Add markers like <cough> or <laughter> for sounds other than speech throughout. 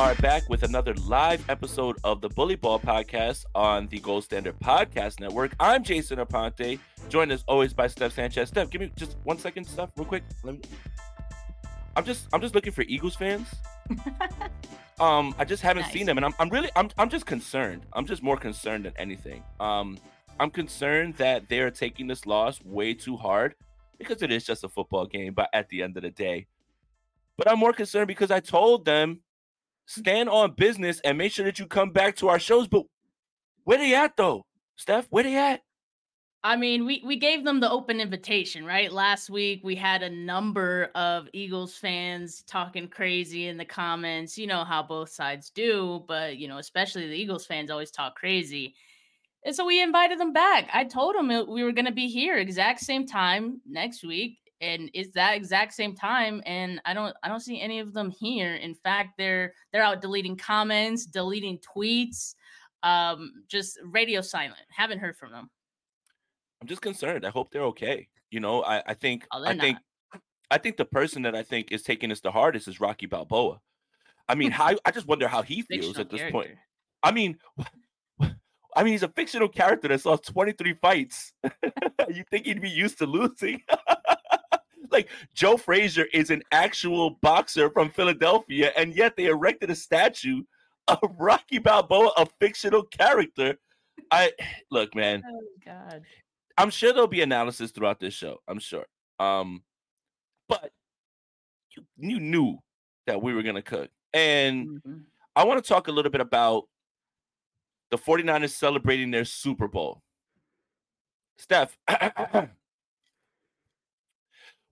Are back with another live episode of the Bully Ball Podcast on the Gold Standard Podcast Network. I'm Jason Aponte, joined as always by Steph Sanchez. Steph, give me just one second, Steph, real quick. Let me. I'm just I'm just looking for Eagles fans. <laughs> um, I just haven't Nice. seen them, and I'm I'm really I'm I'm just concerned. I'm just more concerned than anything. Um, I'm concerned that they are taking this loss way too hard because it is just a football game. But at the end of the day, but I'm more concerned because I told them stand on business and make sure that you come back to our shows. But where they at though, Steph? Where they at? I mean, we we gave them the open invitation, right? Last week we had a number of Eagles fans talking crazy in the comments. You know how both sides do, but you know, especially the Eagles fans always talk crazy. And so we invited them back. I told them we were going to be here exact same time next week and it's that exact same time and I don't I don't see any of them here. In fact, they're they're out deleting comments, deleting tweets, um just radio silent. Haven't heard from them. I'm just concerned. I hope they're okay. You know, I, I think Oh, I they're think I think the person that I think is taking this the hardest is Rocky Balboa. I mean, <laughs> how I just wonder how he feels Fictional at this point. I mean, <laughs> I mean, he's a fictional character that saw 23 fights. <laughs> you think he'd be used to losing? <laughs> like Joe Frazier is an actual boxer from Philadelphia, and yet they erected a statue of <laughs> Rocky Balboa, a fictional character. I <sighs> look, man. Oh God. I'm sure there'll be analysis throughout this show. I'm sure. Um, but you, you knew that we were gonna cook, and Mhm. I want to talk a little bit about the 49ers celebrating their Super Bowl. Steph, <clears throat>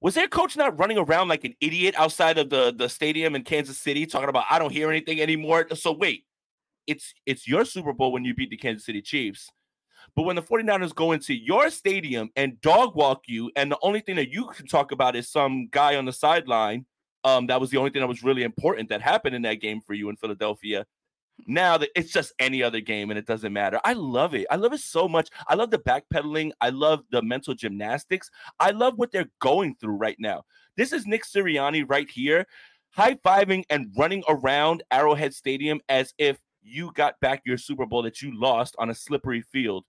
was their coach not running around like an idiot outside of the, the stadium in Kansas City talking about I don't hear anything anymore? So wait, it's it's your Super Bowl when you beat the Kansas City Chiefs. But when the 49ers go into your stadium and dog walk you, and the only thing that you can talk about is some guy on the sideline, um, that was the only thing that was really important that happened in that game for you in Philadelphia. Now that it's just any other game and it doesn't matter. I love it. I love it so much. I love the backpedaling. I love the mental gymnastics. I love what they're going through right now. This is Nick Sirianni right here, high fiving and running around Arrowhead Stadium as if you got back your Super Bowl that you lost on a slippery field.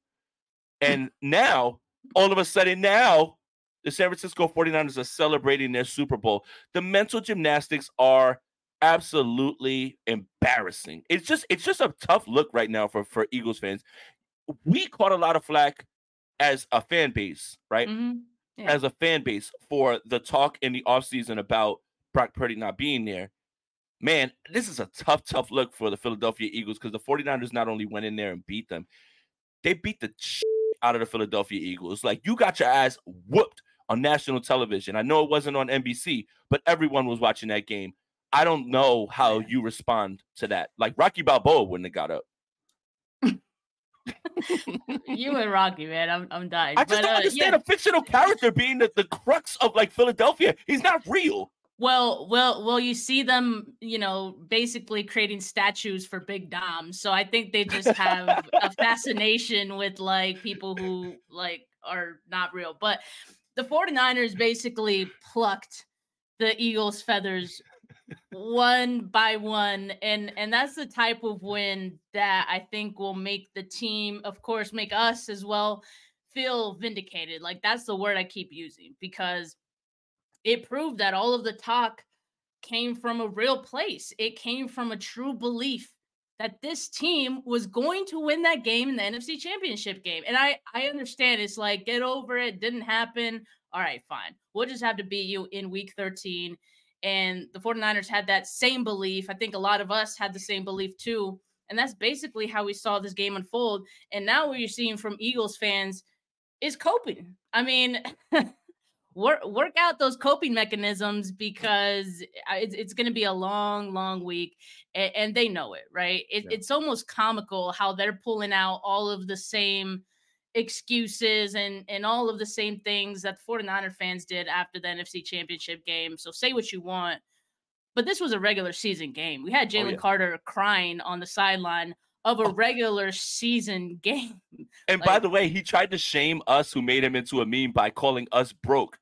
And now, all of a sudden, now the San Francisco 49ers are celebrating their Super Bowl. The mental gymnastics are absolutely embarrassing. It's just it's just a tough look right now for for Eagles fans. We caught a lot of flack as a fan base, right? Mhm. Yeah. As a fan base for the talk in the offseason about Brock Purdy not being there. Man, this is a tough, tough look for the Philadelphia Eagles because the 49ers not only went in there and beat them, they beat the shit out of the Philadelphia Eagles. Like you got your ass whooped on national television. I know it wasn't on NBC, but everyone was watching that game. I don't know how you respond to that. Like Rocky Balboa wouldn't have got up. you and Rocky, man. I'm I'm dying. I just But, don't uh, understand yeah. a fictional character being the, the crux of like Philadelphia. He's not real. Well, well, well, you see them, you know, basically creating statues for Big Dom. So I think they just have a <laughs> fascination with like people who like are not real. But the 49ers basically plucked the Eagles feathers one by one and and that's the type of win that I think will make the team, of course, make us as well feel vindicated. Like that's the word I keep using because it proved that all of the talk came from a real place. It came from a true belief that this team was going to win that game in the NFC Championship game. And I I understand it's like get over it, didn't happen. All right, fine. We'll just have to beat you in week 13. And the 49ers had that same belief. I think a lot of us had the same belief too And that's basically how we saw this game unfold. And now what you're seeing from Eagles fans is coping. I mean, <laughs> work work out those coping mechanisms because it's, it's going to be a long long week and, and they know it right it, yeah. it's almost comical how they're pulling out all of the same excuses and and all of the same things that the 49er fans did after the NFC championship game so say what you want but this was a regular season game we had oh, Jalen oh, yeah. Carter crying on the sideline of a oh. regular season <laughs> game. And like, by the way, he tried to shame us who made him into a meme by calling us broke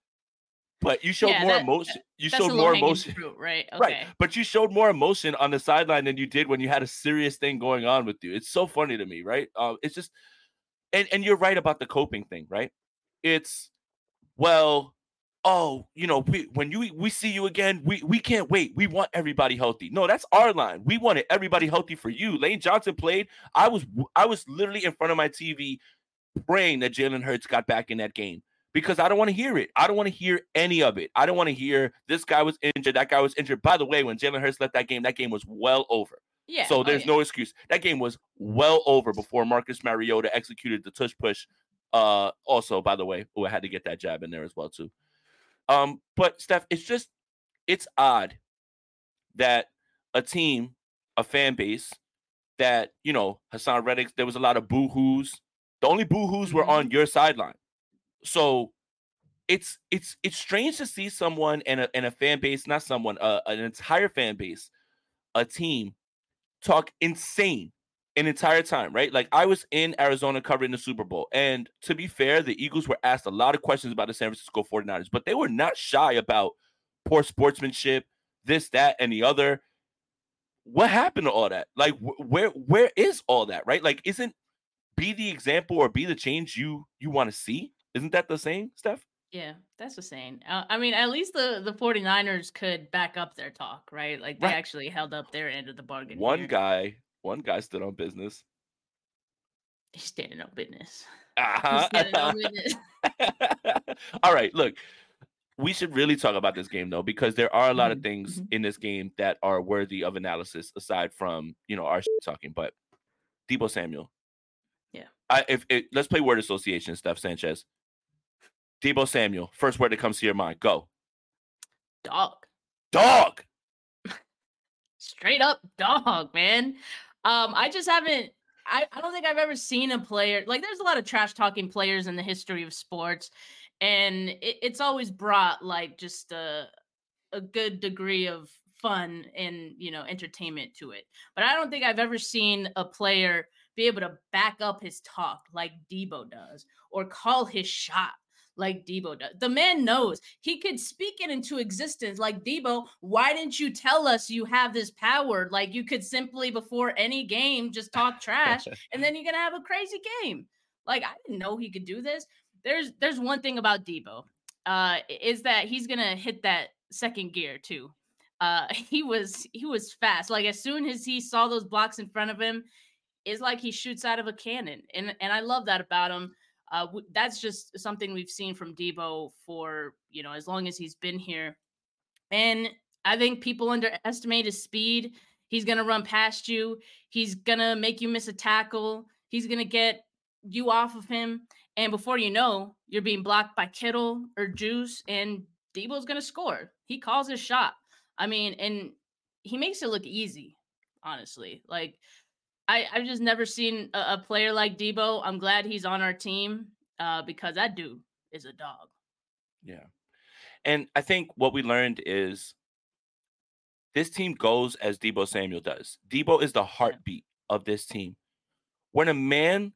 but you showed yeah, more that, emotion. You showed more emotion, fruit, right? <laughs> Okay. Right, but you showed more emotion on the sideline than you did when you had a serious thing going on with you. It's so funny to me, right? Uh, it's just, and and you're right about the coping thing, right? It's well, oh, you know, we, when you we see you again, we we can't wait. We want everybody healthy. No, that's our line. We wanted everybody healthy for you. Lane Johnson played. I was I was literally in front of my TV praying that Jalen Hurts got back in that game because I don't want to hear it. I don't want to hear any of it. I don't want to hear this guy was injured, that guy was injured. By the way, when Jalen Hurts left that game, that game was well over. Yeah. So there's oh, yeah. no excuse. That game was well over before Marcus Mariota executed the tush push. Uh, also, by the way, oh, I had to get that jab in there as well too. Um, but Steph, it's just it's odd that a team, a fan base that you know Haason Reddick, there was a lot of boo-hoos. The only boo-hoos mm-hmm. were on your sideline. So it's it's it's strange to see someone and a, and a fan base, not someone, uh, an entire fan base, a team talk insane an entire time, right? Like I was in Arizona covering the Super Bowl. And to be fair, the Eagles were asked a lot of questions about the San Francisco 49ers, but they were not shy about poor sportsmanship, this, that, and the other. What happened to all that? Like wh- where where is all that, right? Like isn't be the example or be the change you you want to see? Isn't that the same, Steph? Yeah, that's the same. Uh, I mean, at least the the 49ers could back up their talk, right? Like they right. actually held up their end of the bargain. One here. guy, one guy stood on business. He's standing on business. Uh-huh. on <laughs> business. All right, look. We should really talk about this game though, because there are a lot mm-hmm. of things mm-hmm. in this game that are worthy of analysis aside from you know our talking. But Deebo Samuel, yeah. I if it, let's play word association, Steph Sanchez. Deebo Samuel, first word that comes to your mind. Go. Dog. Dog. <laughs> Straight up dog, man. Um, I just haven't I, I don't think I've ever seen a player like there's a lot of trash talking players in the history of sports, and it, it's always brought like just a a good degree of fun and you know entertainment to it. But I don't think I've ever seen a player be able to back up his talk like Deebo does, or call his shot like Deebo does. The man knows he could speak it into existence like Deebo, Why didn't you tell us you have this power? Like you could simply before any game just talk trash and then you're gonna have a crazy game. Like I didn't know he could do this. There's there's one thing about Deebo, uh, is that he's gonna hit that second gear too. Uh, <laughs> he was he was fast. Like as soon as he saw those blocks in front of him, it's like he shoots out of a cannon, and and I love that about him. Uh, w- that's just something we've seen from Deebo for you know as long as he's been here, and I think people underestimate his speed. He's gonna run past you. He's gonna make you miss a tackle. He's gonna get you off of him, and before you know, you're being blocked by Kittle or Juice, and Deebo's gonna score. He calls his shot. I mean, and he makes it look easy. Honestly, like I, I've just never seen a, a, player like Deebo. I'm glad he's on our team uh, because that dude is a dog. Yeah. And I think what we learned is this team goes as Deebo Samuel does. Deebo is the heartbeat yeah. of this team. When a man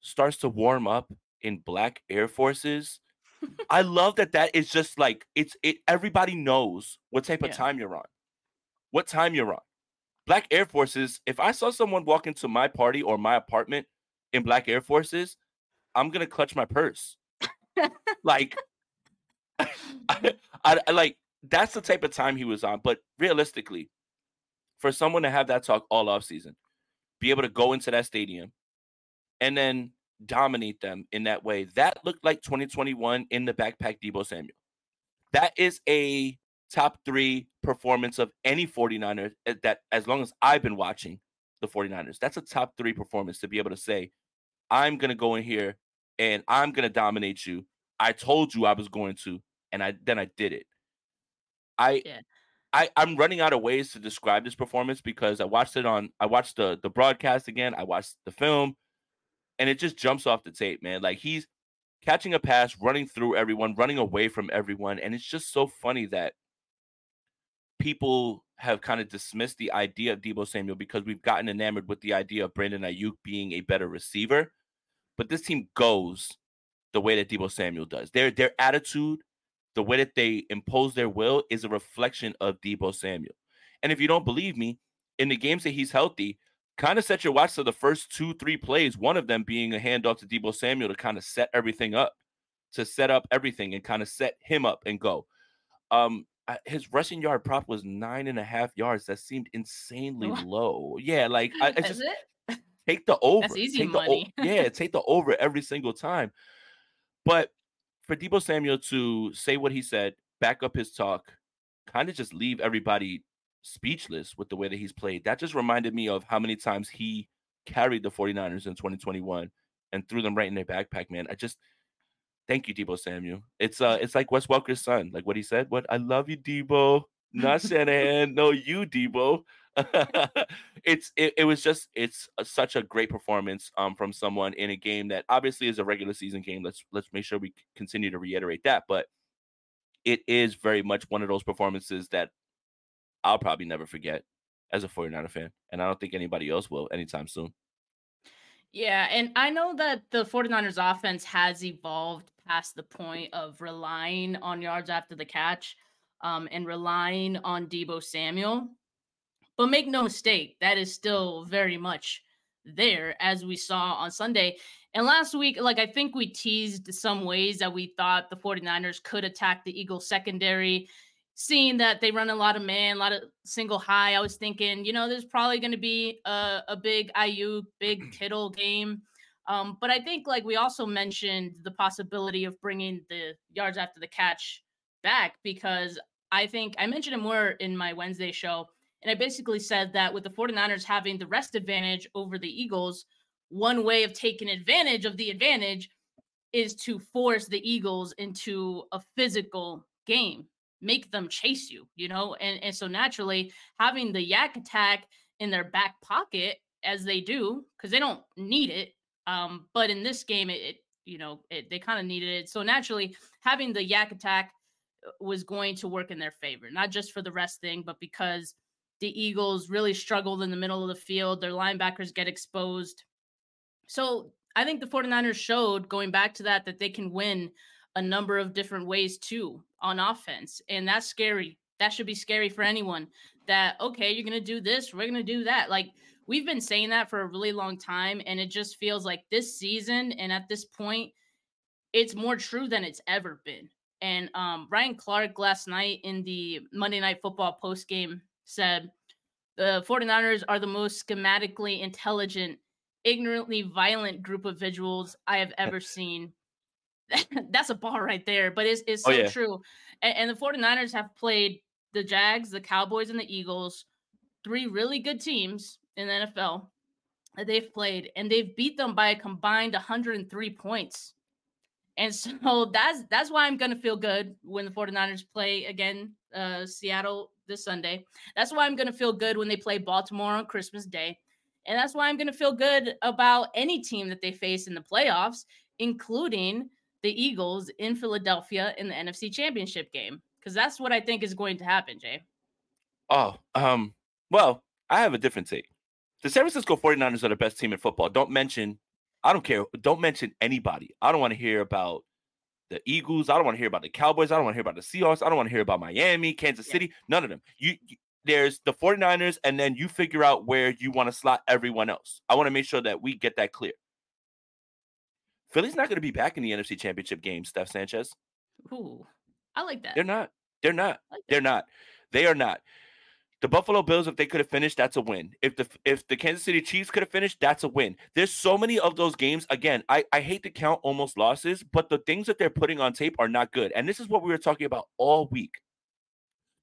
starts to warm up in black Air Forces, <laughs> I love that that is just like it's it everybody knows what type of time you're on. What time you're on black Air Forces, if I saw someone walk into my party or my apartment in black Air Forces, I'm gonna clutch my purse. like, <laughs> I, I, like that's the type of time he was on. But realistically, for someone to have that talk all off season, be able to go into that stadium and then dominate them in that way, that looked like 2021 in the backpack Deebo Samuel. That is a top three performance of any 49er eh, that as long as I've been watching the 49ers. That's a top three performance to be able to say, I'm going to go in here and I'm going to dominate you. I told you I was going to, and I then I did it. I yeah. I, I'm running out of ways to describe this performance because I watched it on I watched the the broadcast again, I watched the film, and it just jumps off the tape, man. Like he's catching a pass, running through everyone, running away from everyone, and it's just so funny that people have kind of dismissed the idea of Deebo Samuel because we've gotten enamored with the idea of Brandon Aiyuk being a better receiver. But this team goes the way that Deebo Samuel does. Their their attitude, the way that they impose their will is a reflection of Deebo Samuel. And if you don't believe me, in the games that he's healthy, kind of set your watch to the first two, three plays, one of them being a handoff to Deebo Samuel to kind of set everything up, to set up everything and kind of set him up and go. Um, his rushing yard prop was nine and a half yards. That seemed insanely low. Yeah, like I, I <laughs> just take the <laughs> over. That's easy take money. The, yeah, <laughs> take the over every single time. But for Deebo Samuel to say what he said, back up his talk, kind of just leave everybody speechless with the way that he's played. That just reminded me of how many times he carried the 49ers in 2021 and threw them right in their backpack, man. I just thank you, Deebo Samuel. It's uh <laughs> it's like Wes Welker's son, like what he said. What I love you, Deebo. Not <laughs> Shanahan. no, you, Deebo. <laughs> it's it, it was just it's a, such a great performance um from someone in a game that obviously is a regular season game. Let's let's make sure we continue to reiterate that, but it is very much one of those performances that I'll probably never forget as a 49er fan, and I don't think anybody else will anytime soon. Yeah, and I know that the 49ers offense has evolved past the point of relying on yards after the catch um, and relying on Deebo Samuel. But make no mistake, that is still very much there, as we saw on Sunday. And last week, like I think we teased some ways that we thought the 49ers could attack the Eagles secondary. Seeing that they run a lot of man, a lot of single high, I was thinking, you know, there's probably going to be a, a big Aiyuk, big <clears throat> Kittle game. Um, but I think, like we also mentioned, the possibility of bringing the yards after the catch back because I think I mentioned it more in my Wednesday show and I basically said that with the 49ers having the rest advantage over the Eagles, one way of taking advantage of the advantage is to force the Eagles into a physical game, make them chase you, you know? And, and so naturally, having the yak attack in their back pocket as they do, because they don't need it. Um, but in this game, it, it you know, it, they kind of needed it. So naturally, having the yak attack uh, was going to work in their favor, not just for the rest thing, but because the Eagles really struggled in the middle of the field. Their linebackers get exposed. So I think the 49ers showed going back to that that they can win a number of different ways too on offense. And that's scary. That should be scary for anyone that, okay, you're going to do this, we're going to do that. Like we've been saying that for a really long time. And it just feels like this season and at this point, it's more true than it's ever been. And um, Ryan Clark last night in the Monday Night Football post game said the 49ers are the most schematically intelligent, ignorantly violent group of visuals I have ever <laughs> seen. <laughs> That's a bar right there, but it's, it's oh, so oh, yeah. true. And, and the 49ers have played the Jags, the Cowboys, and the Eagles, three really good teams in the NFL that they've played, and they've beat them by a combined 103 points. And <laughs> so that's that's why I'm gonna feel good when the 49ers play again uh Seattle this Sunday. That's why I'm going to feel good when they play Baltimore on Christmas Day. And that's why I'm going to feel good about any team that they face in the playoffs, including the Eagles in Philadelphia in the NFC Championship game. Because that's what I think is going to happen, Jay. Oh, um, well, I have a different take. The San Francisco 49ers are the best team in football. Don't mention, I don't care. Don't mention anybody. I don't want to hear about the Eagles. I don't want to hear about the Cowboys. I don't want to hear about the Seahawks. I don't want to hear about Miami, Kansas City. Yeah. None of them. You, you, there's the 49ers, and then you figure out where you want to slot everyone else. I want to make sure that we get that clear. Philly's not going to be back in the NFC Championship game, Steph Sanchez. Ooh, I like that. They're not. They're not. Like They're not. They are not. The Buffalo Bills, if they could have finished, that's a win. If the if the Kansas City Chiefs could have finished, that's a win. There's so many of those games. Again, I, I hate to count almost losses, but the things that they're putting on tape are not good. And this is what we were talking about all week.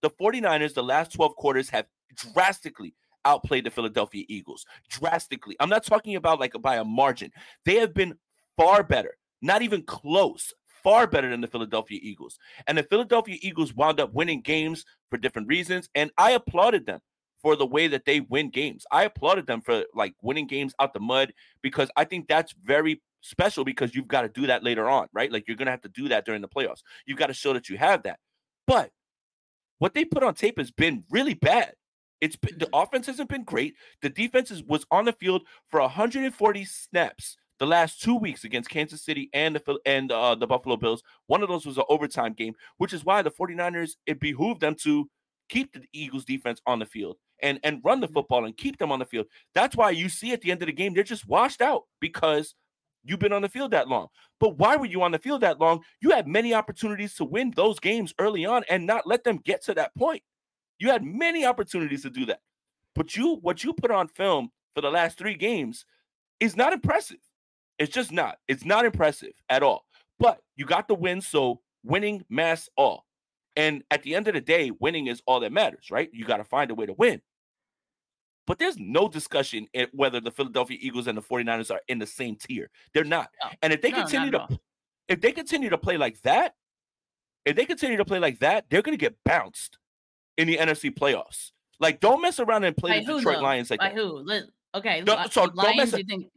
The 49ers, the last 12 quarters have drastically outplayed the Philadelphia Eagles drastically. I'm not talking about like by a margin. They have been far better, not even close, far better than the Philadelphia Eagles. And the Philadelphia Eagles wound up winning games for different reasons. And I applauded them for the way that they win games. I applauded them for like winning games out the mud because I think that's very special because you've got to do that later on, right? Like you're going to have to do that during the playoffs. You've got to show that you have that. But what they put on tape has been really bad. It's been, the mm-hmm. offense hasn't been great. The defense is, was on the field for 140 snaps the last two weeks against Kansas City and the and uh, the Buffalo Bills. One of those was an overtime game, which is why the 49ers it behooved them to keep the Eagles defense on the field and and run the mm-hmm. football and keep them on the field. That's why you see at the end of the game they're just washed out because you've been on the field that long. But why were you on the field that long? You had many opportunities to win those games early on and not let them get to that point. You had many opportunities to do that. But you what you put on film for the last 3 games is not impressive. It's just not. It's not impressive at all. But you got the win, so winning mass all. And at the end of the day, winning is all that matters, right? You got to find a way to win. But there's no discussion whether the Philadelphia Eagles and the 49ers are in the same tier. They're not. No. And if they no, continue to if they continue to play like that, if they continue to play like that, they're going to get bounced in the NFC playoffs. Like, don't mess around and play By the Detroit though? Lions like By that. who? Okay, don't, so don't mess. You think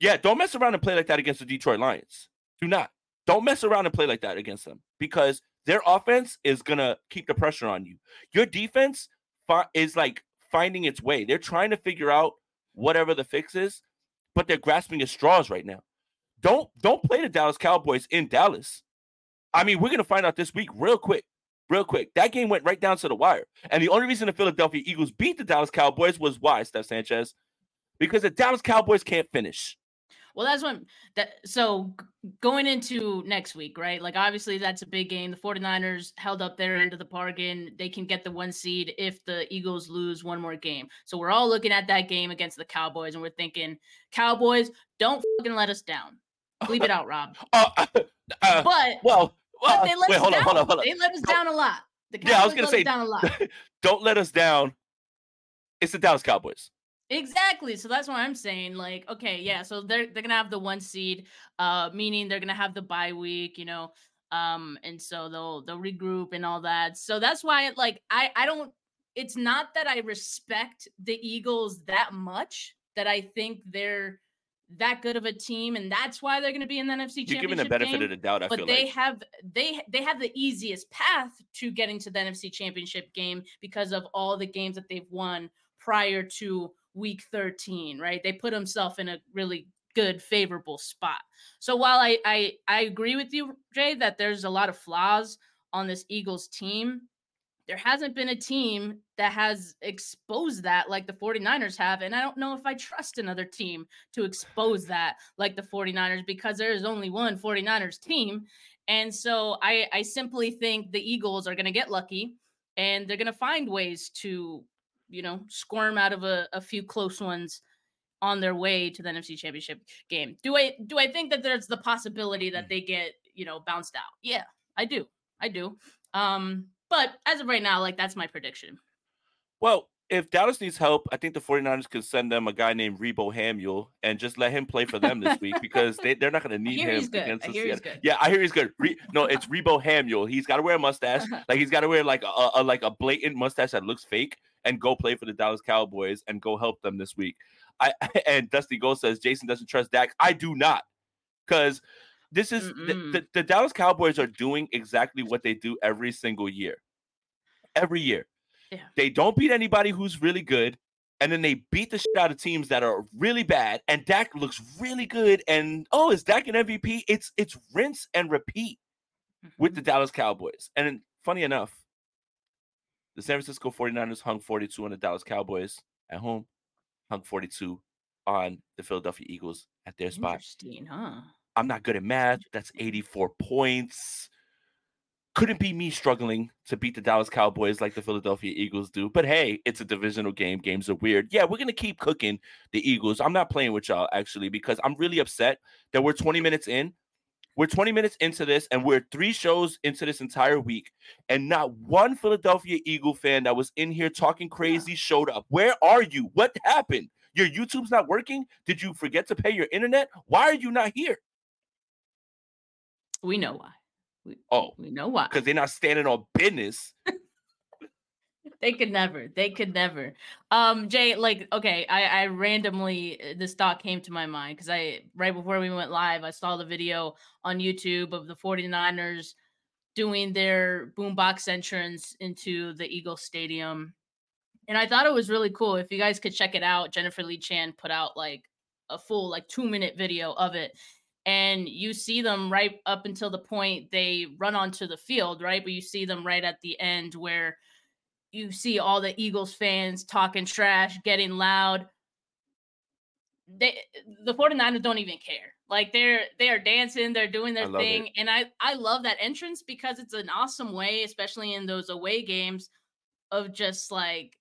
yeah, don't mess around and play like that against the Detroit Lions. Do not. Don't mess around and play like that against them because their offense is gonna keep the pressure on you. Your defense is like finding its way. They're trying to figure out whatever the fix is, but they're grasping at straws right now. Don't don't play the Dallas Cowboys in Dallas. I mean, we're gonna find out this week real quick. Real quick. That game went right down to the wire. And the only reason the Philadelphia Eagles beat the Dallas Cowboys was why, Steph Sanchez? Because the Dallas Cowboys can't finish. Well, that's what that so going into next week, right? Like obviously that's a big game. The 49ers held up their end of the bargain. They can get the one seed if the Eagles lose one more game. So we're all looking at that game against the Cowboys and we're thinking, Cowboys, don't fucking let us down. Leave it out, Rob. <laughs> Uh, uh, uh, but well, but they let wait, us hold down. on, hold on, hold on. They let us down a lot. Yeah, I was gonna say down a lot. <laughs> don't let us down. It's the Dallas Cowboys. Exactly. So that's what I'm saying. Like, okay, yeah. So they're they're gonna have the one seed, uh, meaning they're gonna have the bye week, you know. Um, and so they'll they'll regroup and all that. So that's why it like I I don't it's not that I respect the Eagles that much that I think they're that good of a team, and that's why they're going to be in the NFC Championship. You're giving the benefit game. of the doubt, I feel like, but they like. have they they have the easiest path to getting to the NFC Championship game because of all the games that they've won prior to week 13, right? They put himself in a really good, favorable spot. So while I, I I agree with you, Jay, that there's a lot of flaws on this Eagles team, there hasn't been a team that has exposed that like the 49ers have. And I don't know if I trust another team to expose that like the 49ers because there is only one 49ers team. And so I, I simply think the Eagles are going to get lucky and they're going to find ways to you know, squirm out of a, a few close ones on their way to the NFC Championship game. Do I do I think that there's the possibility that mm. they get, you know, bounced out? Yeah, I do. I do. Um, but as of right now, like that's my prediction. Well, if Dallas needs help, I think the 49ers could send them a guy named Rebo Samuel and just let him play for them this week <laughs> because they, they're not going to need him against the Yeah, I hear he's good. Re- <laughs> no, it's Rebo Samuel. He's got to wear a mustache. like he's got to wear like a, a, like a blatant mustache that looks fake and go play for the Dallas Cowboys and go help them this week. I <laughs> and Dusty Gold says Jason doesn't trust Dak. I do not. Because this is the, the, the Dallas Cowboys are doing exactly what they do every single year. Every year yeah. They don't beat anybody who's really good, and then they beat the shit out of teams that are really bad. And Dak looks really good. And oh, is Dak an MVP? It's it's rinse and repeat mm-hmm. with the mm-hmm. Dallas Cowboys. And funny enough, the San Francisco 49ers hung 42 on the Dallas Cowboys at home, hung 42 on the Philadelphia Eagles at their spot. Interesting, huh? I'm not good at math. That's 84 points couldn't be me struggling to beat the Dallas Cowboys like the Philadelphia Eagles do. But hey, it's a divisional game. Games are weird. Yeah, we're gonna keep cooking the Eagles. I'm not playing with y'all actually because I'm really upset that we're 20 minutes in We're 20 minutes into this, and we're three shows into this entire week, and not one Philadelphia Eagle fan that was in here talking crazy showed up. Where are you? What happened? Your YouTube's not working? Did you forget to pay your internet? Why are you not here? We know why. We, Oh, we know why. because they're not standing on business. They could never. They could never. Um, Jay, like, okay, I, I randomly uh, this thought came to my mind because I right before we went live, I saw the video on YouTube of the 49ers doing their boombox entrance into the Eagle Stadium. And I thought it was really cool. If you guys could check it out, Jennifer Lee Chan put out like a full like two minute video of it. And you see them right up until the point they run onto the field, right? But you see them right at the end where you see all the Eagles fans talking trash, getting loud. They the 49ers don't even care. Like they're they are dancing, they're doing their love it. thing. And I I love that entrance because it's an awesome way, especially in those away games, of just like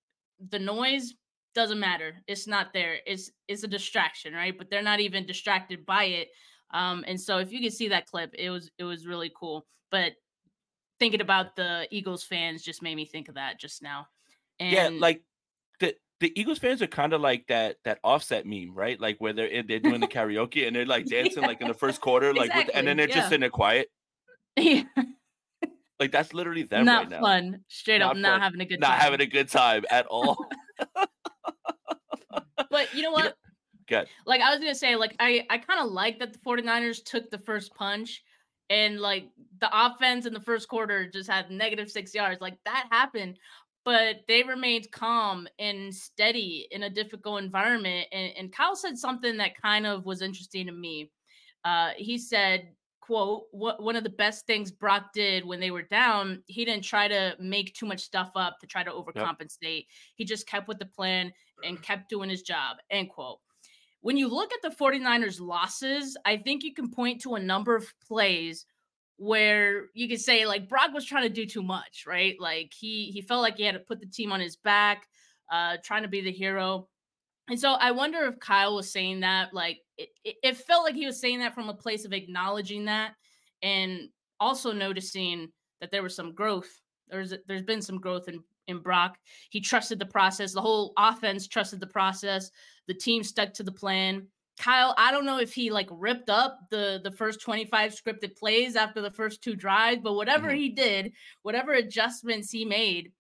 the noise doesn't matter. It's not there. It's it's a distraction, right? But they're not even distracted by it. Um, and so if you can see that clip, it was it was really cool. But thinking about the Eagles fans just made me think of that just now. And yeah, like the the Eagles fans are kind of like that that offset meme, right? Like where they're they're doing the karaoke and they're like <laughs> dancing like in the first quarter, like with, and then they're Exactly, just yeah. sitting there quiet. <laughs> yeah, Like that's literally them not right now. fun. Straight up, Not not having a good Not time. having a good time at all. <laughs> but You know- what? Good. like I was gonna say, like I I kind of like that the 49ers took the first punch and like the offense in the first quarter just had negative six yards. Like that happened, but they remained calm and steady in a difficult environment. And, and Kyle said something that kind of was interesting to me. Uh, he said, quote, what one of the best things Brock did when they were down, he didn't try to make too much stuff up to try to overcompensate. He just kept with the plan and <clears throat> kept doing his job, end quote when you look at the 49ers losses, I think you can point to a number of plays where you could say like Brock was trying to do too much, right? Like he he felt like he had to put the team on his back, uh trying to be the hero. And so I wonder if Kyle was saying that like it, it, felt like he was saying that from a place of acknowledging that and also noticing that there was some growth. There's there's been some growth in in Brock. He trusted the process. The whole offense trusted the process. The team stuck to the plan. Kyle, I don't know if he like ripped up the the first 25 scripted plays after the first two drives, but whatever Mhm. he did, whatever adjustments he made,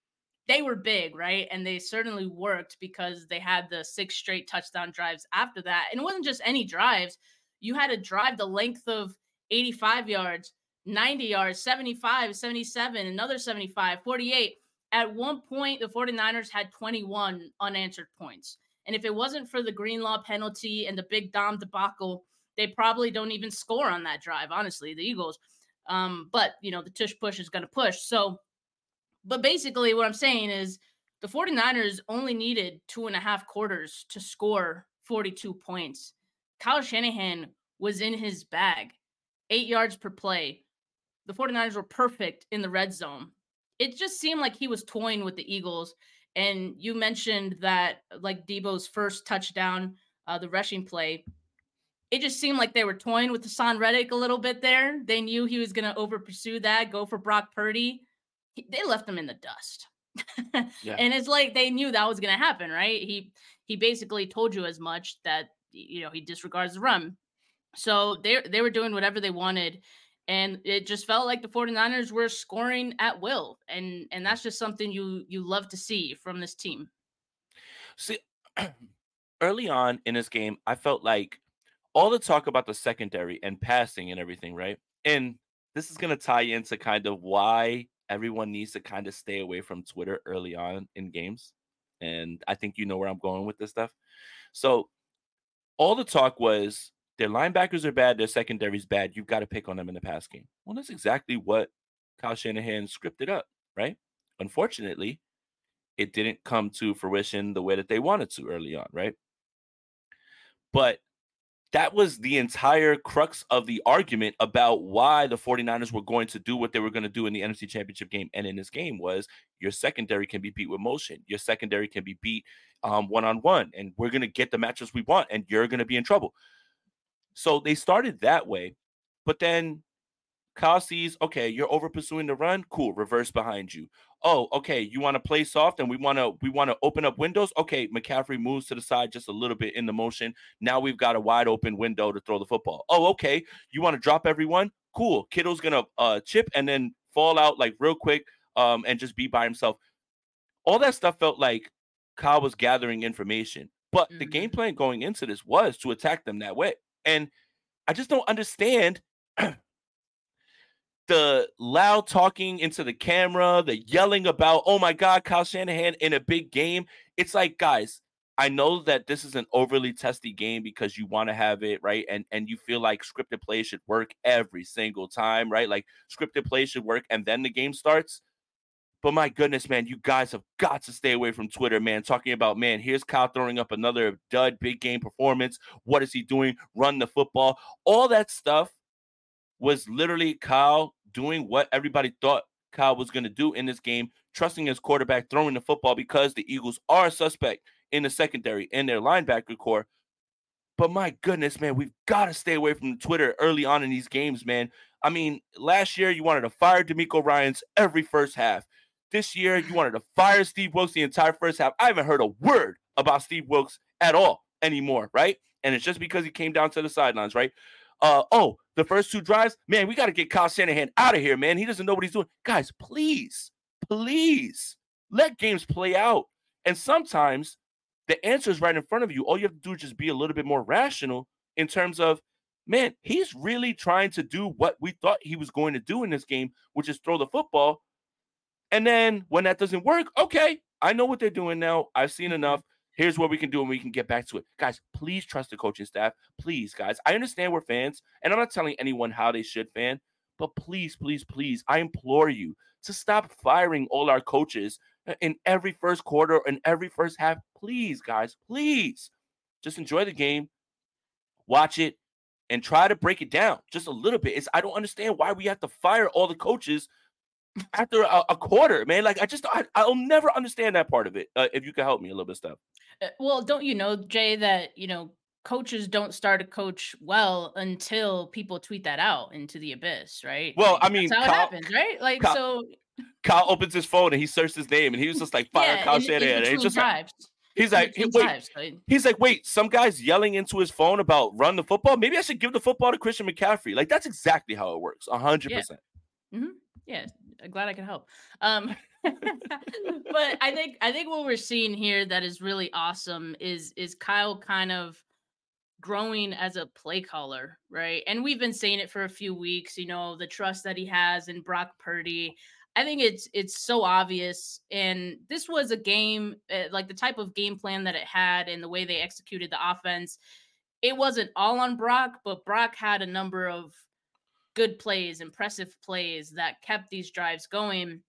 they were big, right? And they certainly worked because they had the six straight touchdown drives after that. And it wasn't just any drives. You had to drive the length of 85 yards, 90 yards, 75, 77, another 75, 48. At one point, the 49ers had 21 unanswered points. And if it wasn't for the Greenlaw penalty and the big Dom debacle, they probably don't even score on that drive, honestly, the Eagles. Um, but, you know, the tush push is going to push. So, but basically, what I'm saying is the 49ers only needed two and a half quarters to score 42 points. Kyle Shanahan was in his bag, eight yards per play. The 49ers were perfect in the red zone. It just seemed like he was toying with the Eagles. And you mentioned that, like Deebo's first touchdown, uh, the rushing play, it just seemed like they were toying with Haason Reddick a little bit there. They knew he was going to over pursue that, go for Brock Purdy. He- they left him in the dust. <laughs> Yeah. And it's like they knew that was going to happen, right? He he basically told you as much that you know he disregards the run. So they they were doing whatever they wanted and it just felt like the 49ers were scoring at will and and mm. that's just something you you love to see from this team. See, <clears throat> early on in this game, I felt like all the talk about the secondary and passing and everything, right? And this is going to tie into kind of why everyone needs to kind of stay away from Twitter early on in games. And I think you know where I'm going with this stuff. So, all the talk was their linebackers are bad, their secondary's bad. You've got to pick on them in the pass game. Well, that's exactly what Kyle Shanahan scripted up, right? Unfortunately, it didn't come to fruition the way that they wanted to early on, right? But that was the entire crux of the argument about why the 49ers were going to do what they were going to do in the NFC Championship game and in this game was your secondary can be beat with motion. Your secondary can be beat um, one-on-one and we're going to get the matchups we want and you're going to be in trouble. So they started that way. But then Kyle sees, okay, you're over pursuing the run. Cool, reverse behind you. Oh, okay, you want to play soft and we want to we want to open up windows. Okay, McCaffrey moves to the side just a little bit in the motion. Now we've got a wide open window to throw the football. Oh, okay, you want to drop everyone? Cool. Kittle's gonna uh chip and then fall out like real quick um and just be by himself. All that stuff felt like Kyle was gathering information. But mm-hmm. the game plan going into this was to attack them that way. And I just don't understand <clears throat> the loud talking into the camera, the yelling about, oh my God, Kyle Shanahan in a big game. It's like, guys, I know that this is an overly testy game because you want to have it right, and and you feel like scripted play should work every single time, right? Like scripted play should work, and then the game starts. But my goodness, man, you guys have got to stay away from Twitter, man. Talking about, man, here's Kyle throwing up another dud big game performance. What is he doing? Run the football. All that stuff was literally Kyle doing what everybody thought Kyle was going to do in this game, trusting his quarterback throwing the football because the Eagles are a suspect in the secondary in their linebacker core. But my goodness, man, we've got to stay away from Twitter early on in these games, man. I mean, last year you wanted to fire DeMeco Ryans every first half. This year you wanted to fire Steve Wilks the entire first half. I haven't heard a word about Steve Wilks at all anymore, right? And it's just because he came down to the sidelines, right? Uh, oh, the first two drives, man, we got to get Kyle Shanahan out of here, man. He doesn't know what he's doing. Guys, please, please let games play out. And sometimes the answer is right in front of you. All you have to do is just be a little bit more rational in terms of, man, he's really trying to do what we thought he was going to do in this game, which is throw the football. And then when that doesn't work, okay, I know what they're doing now. I've seen mm-hmm. enough. Here's what we can do and we can get back to it. Guys, please trust the coaching staff. Please, guys. I understand we're fans, and I'm not telling anyone how they should fan, but please, please, please, I implore you to stop firing all our coaches in every first quarter and every first half. Please, guys, please. Just enjoy the game, watch it, and try to break it down just a little bit. It's I don't understand why we have to fire all the coaches after a, a, quarter, man. Like I just I, will never understand that part of it. Uh, if you could help me a little bit, Steph. Uh, well, don't you know, Jay, that you know coaches don't start a coach well until people tweet that out into the abyss, right? Well, like, I mean, how Kyle, it happens, right? Like Kyle, so. Kyle opens his phone and he searches his name and he was just like fire yeah, Kyle Shanahan. And he's just like, he's like, wait, times, right? he's like, wait, some guy's yelling into his phone about run the football. Maybe I should give the football to Christian McCaffrey. Like that's exactly how it works, hundred percent. Mm-hmm. Yeah, glad I could help. Um, <laughs> but I think I think what we're seeing here that is really awesome is is Kyle kind of growing as a play caller, right? And we've been saying it for a few weeks, you know, the trust that he has in Brock Purdy. I think it's it's so obvious and this was a game uh, like the type of game plan that it had and the way they executed the offense. It wasn't all on Brock, but Brock had a number of good plays, impressive plays that kept these drives going.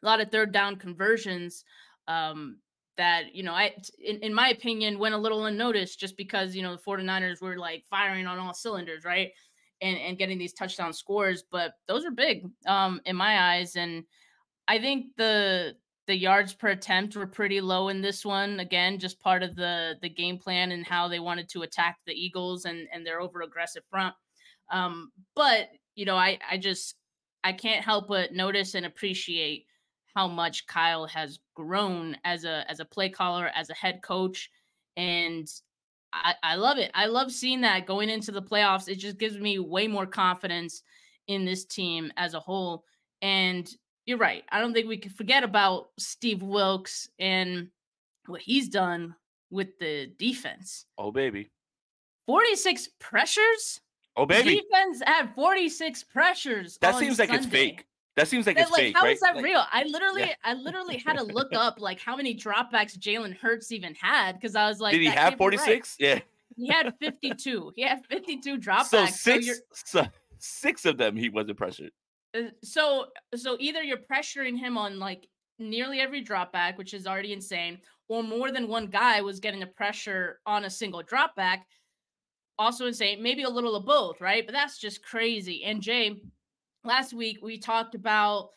A lot of third down conversions um, that, you know, I, in, in my opinion, went a little unnoticed just because, you know, the 49ers were like firing on all cylinders, right? And, and getting these touchdown scores. But those are big um, in my eyes. And I think the, the yards per attempt were pretty low in this one. Again, just part of the the game plan and how they wanted to attack the Eagles and and their over aggressive front. Um, but you know, I I just I can't help but notice and appreciate how much Kyle has grown as a as a play caller, as a head coach, and I, I love it. I love seeing that going into the playoffs. It just gives me way more confidence in this team as a whole. And you're right. I don't think we can forget about Steve Wilks and what he's done with the defense. Oh baby. 46 pressures Oh baby, defense had 46 pressures. That seems like Sunday. it's fake. That seems like it's like, fake. How right? is that like, real? I literally, yeah. I literally had to look up like how many dropbacks Jalen Hurts even had because I was like, did he have 46? Right. Yeah, he had 52. he had 52 <laughs> dropbacks. So six, so, so six of them he wasn't pressured. Uh, so, so either you're pressuring him on like nearly every dropback, which is already insane, or more than one guy was getting the pressure on a single dropback also insane. Maybe a little of both, right? But that's just crazy. And Jay, last week we talked about,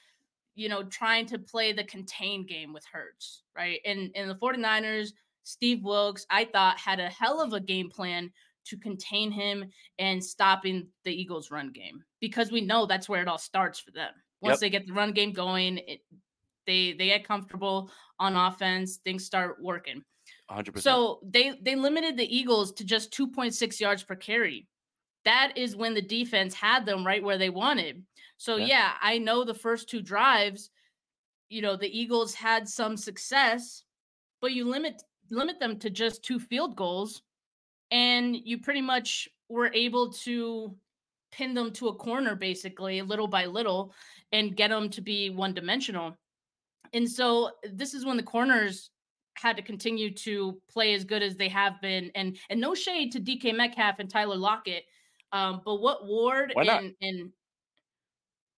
you know, trying to play the contained game with Hurts, right? And in the 49ers, Steve Wilks, I thought, had a hell of a game plan to contain him and stopping the Eagles' run game because we know that's where it all starts for them. Once yep. they get the run game going, it, they they get comfortable on offense, things start working. 100%. So they they limited the Eagles to just 2.6 yards per carry. That is when the defense had them right where they wanted. So yeah, yeah I know the first two drives, you know, the Eagles had some success, but you limit limit them to just two field goals and you pretty much were able to pin them to a corner basically little by little and get them to be one dimensional. And so this is when the corners had to continue to play as good as they have been. And and no shade to DK Metcalf and Tyler Lockett. Um, but what Ward and, and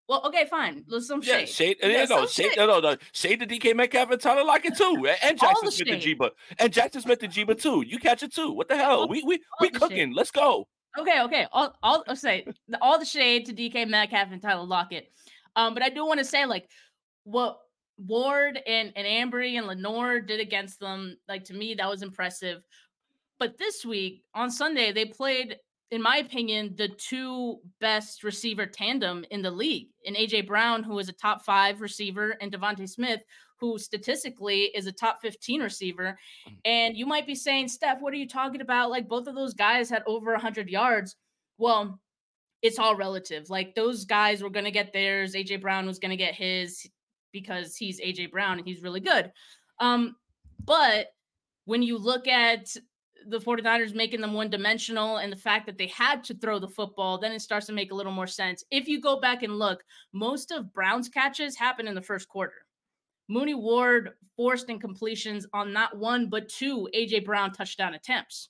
well, okay, fine. Let's some shade. Yeah, shade. Yeah, no, shade, shade. No, no, no. Shade to DK Metcalf and Tyler Lockett too, and Jaxon Smith-Njigba, and Jaxon Smith-Njigba too. You catch it too. What the hell? All, we we we cooking. Shade. Let's go. Okay, okay. All, all I'll say all the shade to DK Metcalf and Tyler Lockett. Um, but I do want to say like what Ward and, and Ambry and Lenoir did against them, like to me, that was impressive. But this week on Sunday, they played, in my opinion, the two best receiver tandem in the league. In AJ Brown, who is a top five receiver, and DeVonta Smith, who statistically is a top 15 receiver. Mm. And you might be saying, Steph, what are you talking about? Like both of those guys had over 100 yards. Well, it's all relative. Like those guys were going to get theirs. AJ Brown was going to get his because he's AJ Brown and he's really good. Um, but when you look at the 49ers making them one dimensional and the fact that they had to throw the football, then it starts to make a little more sense. If you go back and look, most of Brown's catches happen in the first quarter. Mooney Ward forced incompletions on not one, but two AJ Brown touchdown attempts.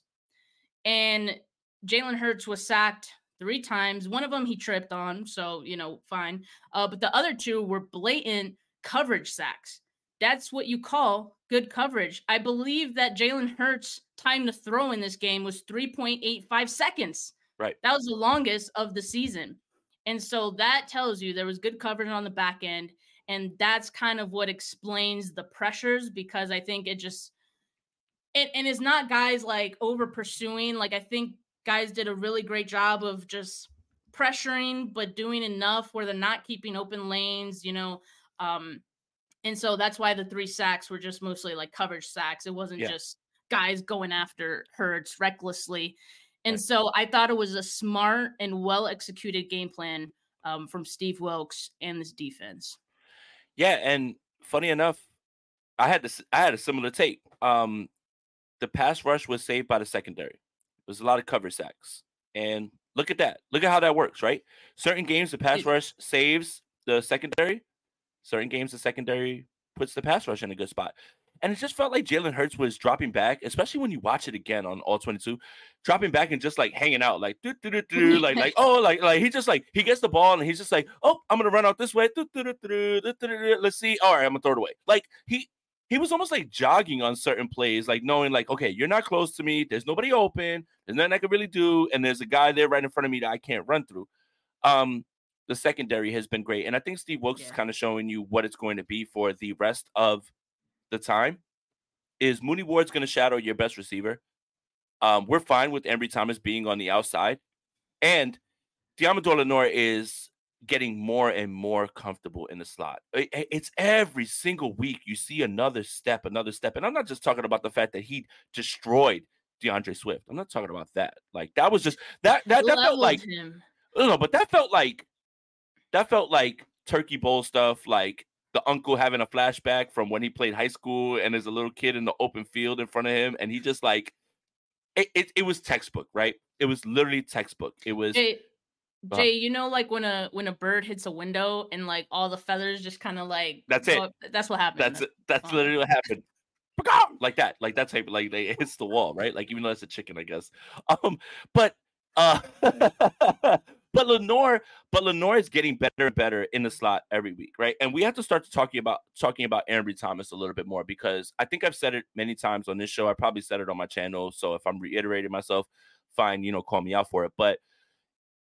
And Jalen Hurts was sacked three times. One of them he tripped on, so, you know, fine. Uh, but the other two were blatant coverage sacks. That's what you call good coverage. I believe that Jalen Hurts' time to throw in this game was 3.85 seconds. Right. That was the longest of the season. And so that tells you there was good coverage on the back end. And that's kind of what explains the pressures because I think it just, it, and it's not guys like over pursuing. Like, I think guys did a really great job of just pressuring, but doing enough where they're not keeping open lanes, you know, um, and so that's why the three sacks were just mostly like coverage sacks. It wasn't yeah. just guys going after Hurts recklessly. And right. so I thought it was a smart and well executed game plan um, from Steve Wilks and this defense. Yeah, and funny enough, I had this. I had a similar take. Um, the pass rush was saved by the secondary. There's a lot of cover sacks, and look at that. Look at how that works, right? Certain games, the pass rush saves the secondary certain games the secondary puts the pass rush in a good spot. And it just felt like Jalen Hurts was dropping back, especially when you watch it again on all 22, dropping back and just like hanging out, like doo, doo, doo, <laughs> like like oh, like like he just like he gets the ball and he's just like, oh, I'm gonna run out this way. Let's see. All right, I'm gonna throw it away. Like he he was almost like jogging on certain plays, like knowing like, okay, you're not close to me. There's nobody open. There's nothing I can really do, and there's a guy there right in front of me that I can't run through. Um, the secondary has been great. And I think Steve Wilks yeah. is kind of showing you what it's going to be for the rest of the time. Is Mooney Ward's going to shadow your best receiver? Um, we're fine with Ambry Thomas being on the outside. And Deommodore Lenoir is getting more and more comfortable in the slot. It's every single week you see another step, another step. And I'm not just talking about the fact that he destroyed DeAndre Swift. I'm not talking about that. Like that was just that that, that felt like him. No, but that felt like that felt like turkey bowl stuff, like the uncle having a flashback from when he played high school and there's a little kid in the open field in front of him, and he just like it, it, it was textbook, right? It was literally textbook. It was Jay, uh, Jay, you know, like when a when a bird hits a window and like all the feathers just kind of like that's it. that's what happened. That's it. That's uh, literally what happened. Like that, like that's type, like it hits the wall, right? Like even though it's a chicken, I guess. Um, but uh <laughs> But Lenoir, but Lenoir is getting better and better in the slot every week, right? And we have to start to talking about talking about Ambry Thomas a little bit more because I think I've said it many times on this show. I probably said it on my channel. So if I'm reiterating myself, fine, you know, call me out for it. But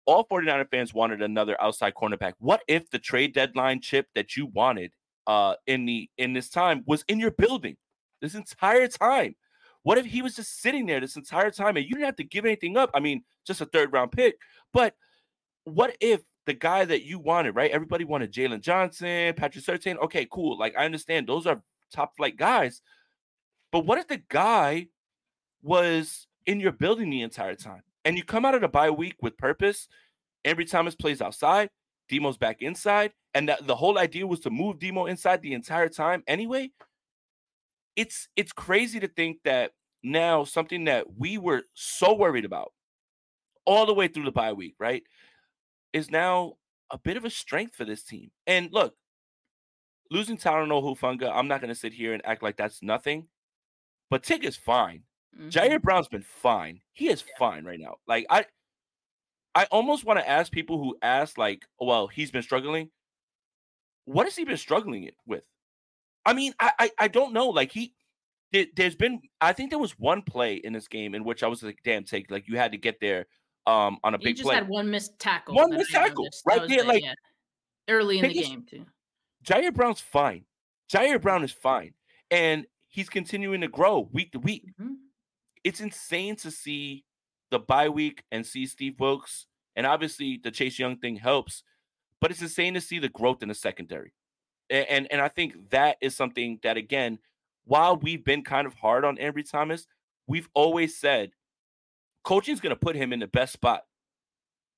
all 49er fans wanted another outside cornerback. What if the trade deadline chip that you wanted uh in the in this time was in your building this entire time? What if he was just sitting there this entire time and you didn't have to give anything up? I mean, just a third round pick. But what if the guy that you wanted, right? Everybody wanted Jaylon Johnson, Patrick Surtain. Okay, cool. Like I understand those are top flight guys. But what if the guy was in your building the entire time and you come out of the bye week with purpose? Ambry Thomas plays outside, Demo's back inside, and that the whole idea was to move Demo inside the entire time anyway. It's it's crazy to think that now something that we were so worried about all the way through the bye week, right? Is now a bit of a strength for this team. And look, losing Talanoa Hufanga, I'm not going to sit here and act like that's nothing. But Tig is fine. Mm-hmm. Ji'Ayir Brown's been fine. He is yeah. fine right now. Like I, I almost want to ask people who ask, like, well, he's been struggling. What has he been struggling with? I mean, I, I, I don't know. Like he, there, has been. I think there was one play in this game in which I was like, damn, take like you had to get there, um, on a big he just play. had one missed tackle. One missed tackle, right there, like yeah. early in the game too. Ji'Ayir Brown's fine. Ji'Ayir Brown is fine, and he's continuing to grow week to week. Mm-hmm. It's insane to see the bye week and see Steve Wilks, and obviously the Chase Young thing helps, but it's insane to see the growth in the secondary. And, and, and I think that is something that again, while we've been kind of hard on Ambry Thomas, we've always said coaching's going to put him in the best spot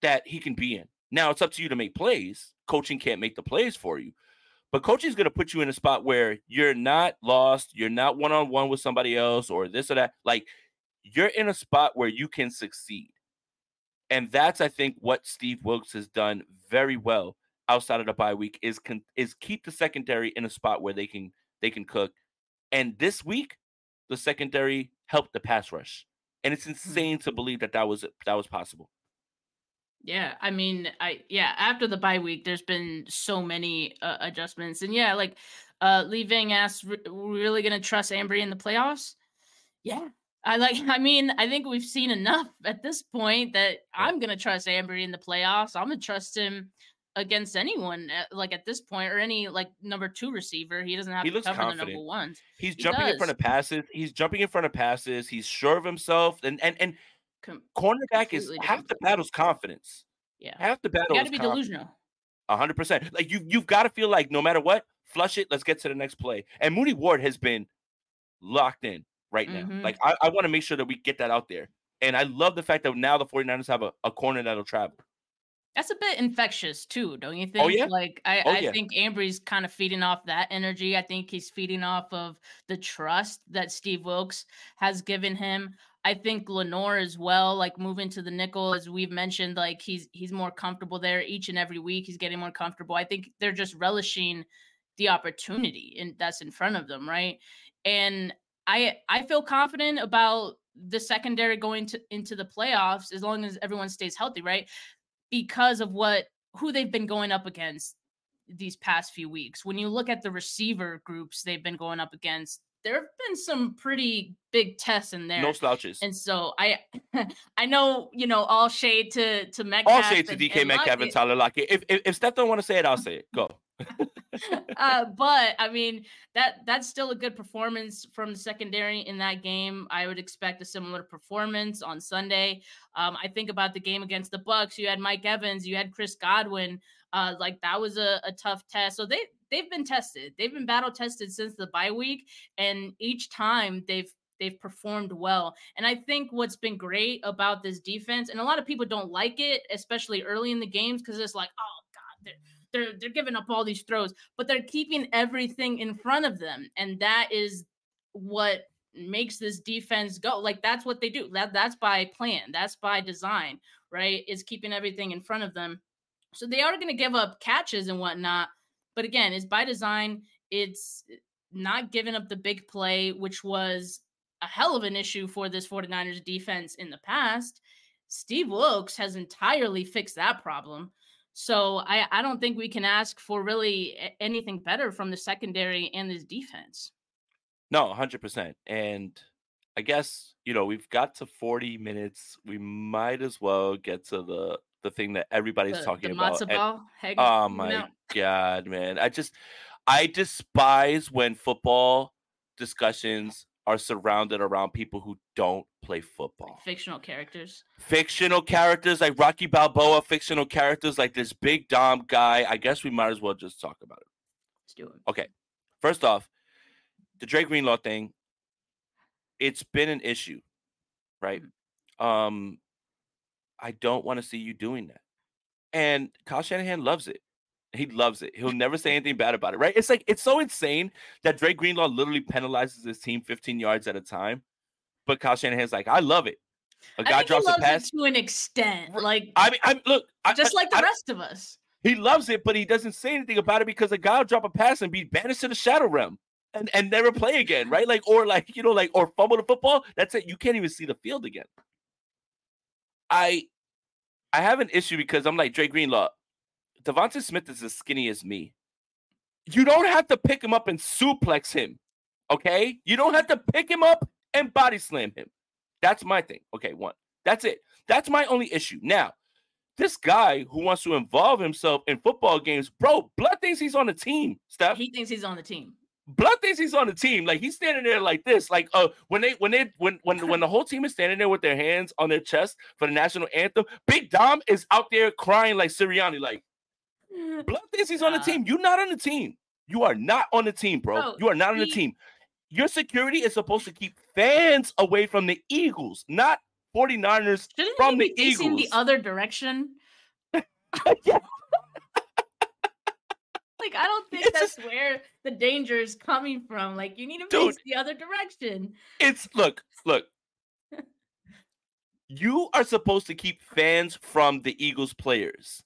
that he can be in. Now it's up to you to make plays. Coaching can't make the plays for you. But coaching is going to put you in a spot where you're not lost, you're not one on one with somebody else or this or that. Like you're in a spot where you can succeed. And that's I think what Steve Wilks has done very well outside of the bye week is con- is keep the secondary in a spot where they can they can cook. And this week the secondary helped the pass rush. And it's hmm. insane to believe that that was that was possible. Yeah, I mean, I yeah, after the bye week, there's been so many uh, adjustments, and yeah, like uh Lee Ving asked, really gonna trust Ambry in the playoffs? Yeah, I like. <laughs> I mean, I think we've seen enough at this point that I'm gonna trust Ambry in the playoffs. I'm gonna trust him against anyone, at, like at this point, or any like number two receiver. He doesn't have he to cover confident. the number ones. He's he jumping does. in front of passes. He's jumping in front of passes. He's sure of himself, and and and Com- cornerback is half the battle's confidence. Yeah, half the battle. You got to be delusional. hundred percent. Like you, you've got to feel like no matter what, flush it. Let's get to the next play. And Mooney Ward has been locked in right now. Mm-hmm. Like I, I want to make sure that we get that out there. And I love the fact that now the 49ers have a, a corner that'll travel. That's a bit infectious too, don't you oh, think? Oh, yeah? Like I, oh, I yeah. think Ambry's kind of feeding off that energy. I think he's feeding off of the trust that Steve Wilks has given him. I think Lenoir as well, like moving to the nickel, as we've mentioned, like he's he's more comfortable there each and every week. He's getting more comfortable. I think they're just relishing the opportunity and that's in front of them, right? And I I feel confident about the secondary going to into the playoffs as long as everyone stays healthy, right? Because of what who they've been going up against these past few weeks. When you look at the receiver groups they've been going up against, there have been some pretty big tests in there. No slouches. And so I <laughs> I know, you know, all shade to to Metcalf. All shade to DK and Metcalf and Tyler Lockett. If, if if Steph don't want to say it, I'll say it. Go. <laughs> <laughs> uh, but I mean that that's still a good performance from the secondary in that game. I would expect a similar performance on Sunday. Um, I think about the game against the Bucks. You had Mike Evans, you had Chris Godwin. Uh, like that was a, a tough test. So they they've been tested. They've been battle tested since the bye week, and each time they've they've performed well. And I think what's been great about this defense, and a lot of people don't like it, especially early in the games, because it's like, oh god, they're they're giving up all these throws, but they're keeping everything in front of them, and that is what makes this defense go. Like that's what they do. That that's by plan. That's by design, right? Is keeping everything in front of them. So they are going to give up catches and whatnot, but again, it's by design. It's not giving up the big play, which was a hell of an issue for this 49ers defense in the past. Steve Wilks has entirely fixed that problem. So I, I don't think we can ask for really anything better from the secondary and this defense. No, 100%. And I guess, you know, we've got to 40 minutes. We might as well get to the the thing that everybody's the, talking the about. Ball, oh my god, man! I just I despise when football discussions are surrounded around people who don't play football. Fictional characters. Fictional characters like Rocky Balboa, fictional characters like this big Dom guy. I guess we might as well just talk about it. Let's do it. Okay. First off, the Dre Greenlaw thing, it's been an issue, right? Um, I don't want to see you doing that. And Kyle Shanahan loves it. He loves it. He'll never say anything bad about it, right? It's like it's so insane that Dre Greenlaw literally penalizes his team 15 yards at a time. But Kyle Shanahan's like, I love it. A I guy drops a pass. it to an extent. Like I mean, I'm look, I- just I- like the I- rest of us. he loves it, but he doesn't say anything about it because a guy will drop a pass and be banished to the shadow realm and, and never play again, right? Like, or like, you know, like, or fumble the football. That's it. You can't even see the field again. I I have an issue because I'm like Dre Greenlaw. DeVonta Smith is as skinny as me. You don't have to pick him up and suplex him. Okay? You don't have to pick him up and body slam him. That's my thing. Okay, one. That's it. That's my only issue. Now, this guy who wants to involve himself in football games, bro, Blood thinks he's on the team, Steph. He thinks he's on the team. Blood thinks he's on the team. Like he's standing there like this. Like uh when they when they when when when the whole team is standing there with their hands on their chest for the national anthem, Big Dom is out there crying like Sirianni, like Blood thinks he's on the team. You're not on the team. You are not on the team, bro. Bro, you are not on the he- team. Your security is supposed to keep fans away from the Eagles, not 49ers Shouldn't from he the be facing the other direction? <laughs> yeah. Like I don't think It's that's where the danger is coming from. Like you need to Dude. face the other direction. It's look, look. <laughs> You are supposed to keep fans from the Eagles players.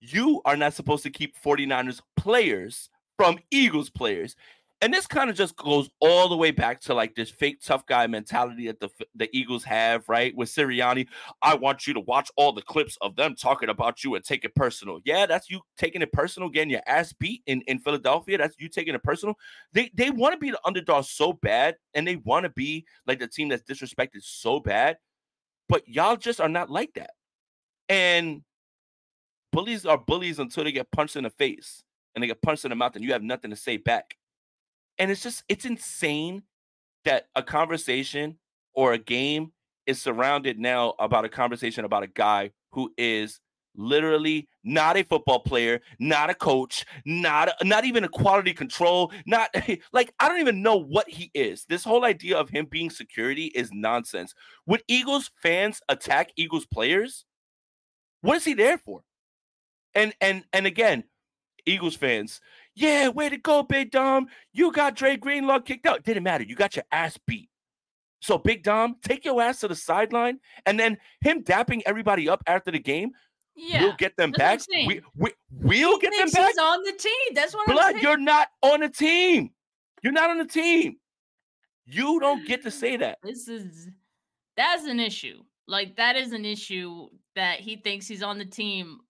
You are not supposed to keep 49ers players from Eagles players. And this kind of just goes all the way back to like this fake tough guy mentality that the the Eagles have, right? With Sirianni, I want you to watch all the clips of them talking about you and take it personal. Yeah, that's you taking it personal, getting your ass beat in, in Philadelphia. That's you taking it personal they they want to be the underdog so bad and they want to be like the team that's disrespected so bad but y'all just are not like that and bullies are bullies until they get punched in the face and they get punched in the mouth and you have nothing to say back and it's just it's insane that a conversation or a game is surrounded now about a conversation about a guy who is literally not a football player, not a coach, not not even a quality control, not <laughs> like I don't even know what he is. This whole idea of him being security is nonsense. Would Eagles fans attack Eagles players? What is he there for? And and and again, Eagles fans, yeah, way to go, Big Dom. You got Dre Greenlaw kicked out. Didn't matter. You got your ass beat. So Big Dom, take your ass to the sideline, and then him dapping everybody up after the game. Yeah. We'll get them back. We, we, we'll He get them back. He's on the team. That's what I'm Blood, saying. you're not on the team. You're not on the team. You don't get to say that. This is that's an issue. Like that is an issue that he thinks he's on the team.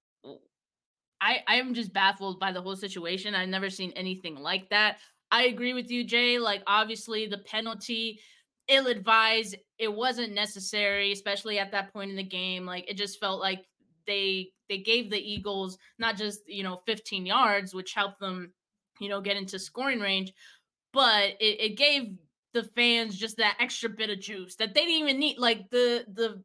I I am just baffled by the whole situation. I've never seen anything like that. I agree with you, Jay. Like obviously the penalty, ill advised. It wasn't necessary, especially at that point in the game. Like it just felt like they they gave the Eagles not just you know 15 yards, which helped them you know get into scoring range, but it, it gave the fans just that extra bit of juice that they didn't even need. Like the the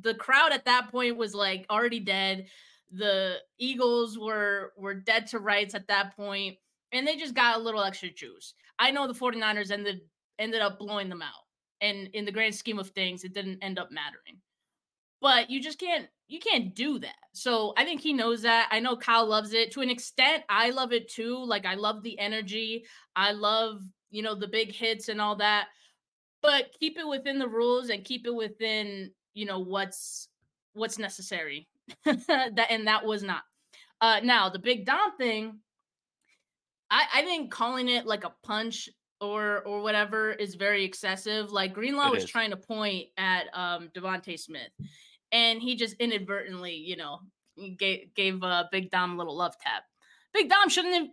the crowd at that point was like already dead. The Eagles were were dead to rights at that point, and they just got a little extra juice. I know the 49ers ended ended up blowing them out. And in the grand scheme of things, it didn't end up mattering. But you just can't you can't do that. So I think he knows that. I know Kyle loves it to an extent. I love it too. Like I love the energy. I love, you know, the big hits and all that. But keep it within the rules and keep it within, you know, what's what's necessary. <laughs> that and that was not. Uh now the big Dom thing, I, I think calling it like a punch or or whatever is very excessive. Like Greenlaw It was is. trying to point at um DeVonta Smith, and he just inadvertently, you know, gave gave uh, Big Dom a little love tap. Big Dom shouldn't have,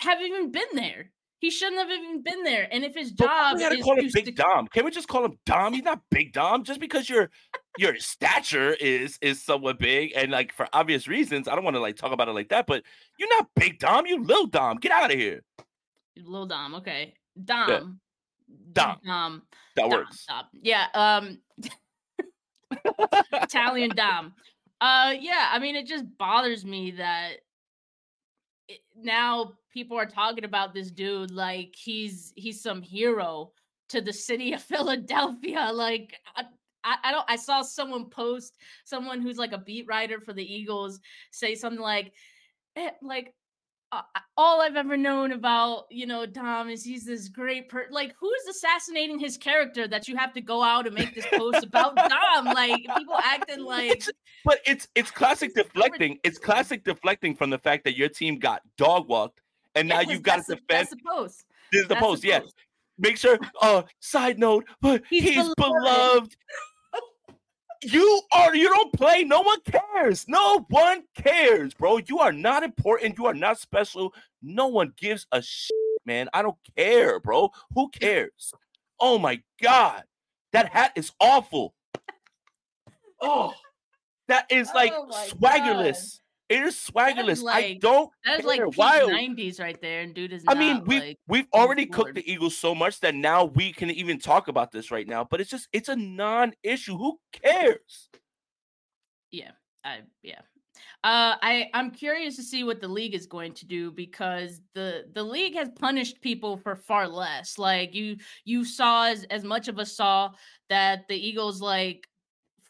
have even been there. He shouldn't have even been there. And if his job we gotta is call him Big sec- Dom. Can we just call him Dom? He's not Big Dom. Just because your your stature is is somewhat big, and like for obvious reasons, I don't want to like talk about it like that. But you're not Big Dom. You Lil Dom. Get out of here. Lil Dom, okay. Dom. Dom. Dom. That Dom, works. Dom. Yeah. Um <laughs> Italian Dom. Uh yeah, I mean it just bothers me that it, now people are talking about this dude like he's he's some hero to the city of <laughs> Philadelphia. Like I, I, don't I saw someone post someone who's like a beat writer for the Eagles say something like eh, like uh, all I've ever known about, you know, Dom is he's this great per like who is assassinating his character that you have to go out and make this post about Dom? Like people acting <laughs> like It's, but it's it's classic deflecting. It's classic deflecting from the fact that your team got dog walked, and now you've got to defend. The post. This is the that's post. Yes. post. Make sure. Uh, side note, but he's, He's beloved. beloved. you are. You don't play. No one cares. No one cares, bro. You are not important. You are not special. No one gives a shit, man. I don't care, bro. Who cares? Oh my god, that hat is awful. <laughs> Oh, that is like Oh swaggerless. It is swaggerless. I like- don't That is care. like Why? 90s right there, and dude is. I mean, we've like, we've already cooked the Eagles so much that now we can even talk about this right now. But it's just it's a non-issue. Who cares? yeah, I yeah. Uh, I I'm curious to see what the league is going to do because the the league has punished people for far less. Like you you saw as as much of us saw that the Eagles like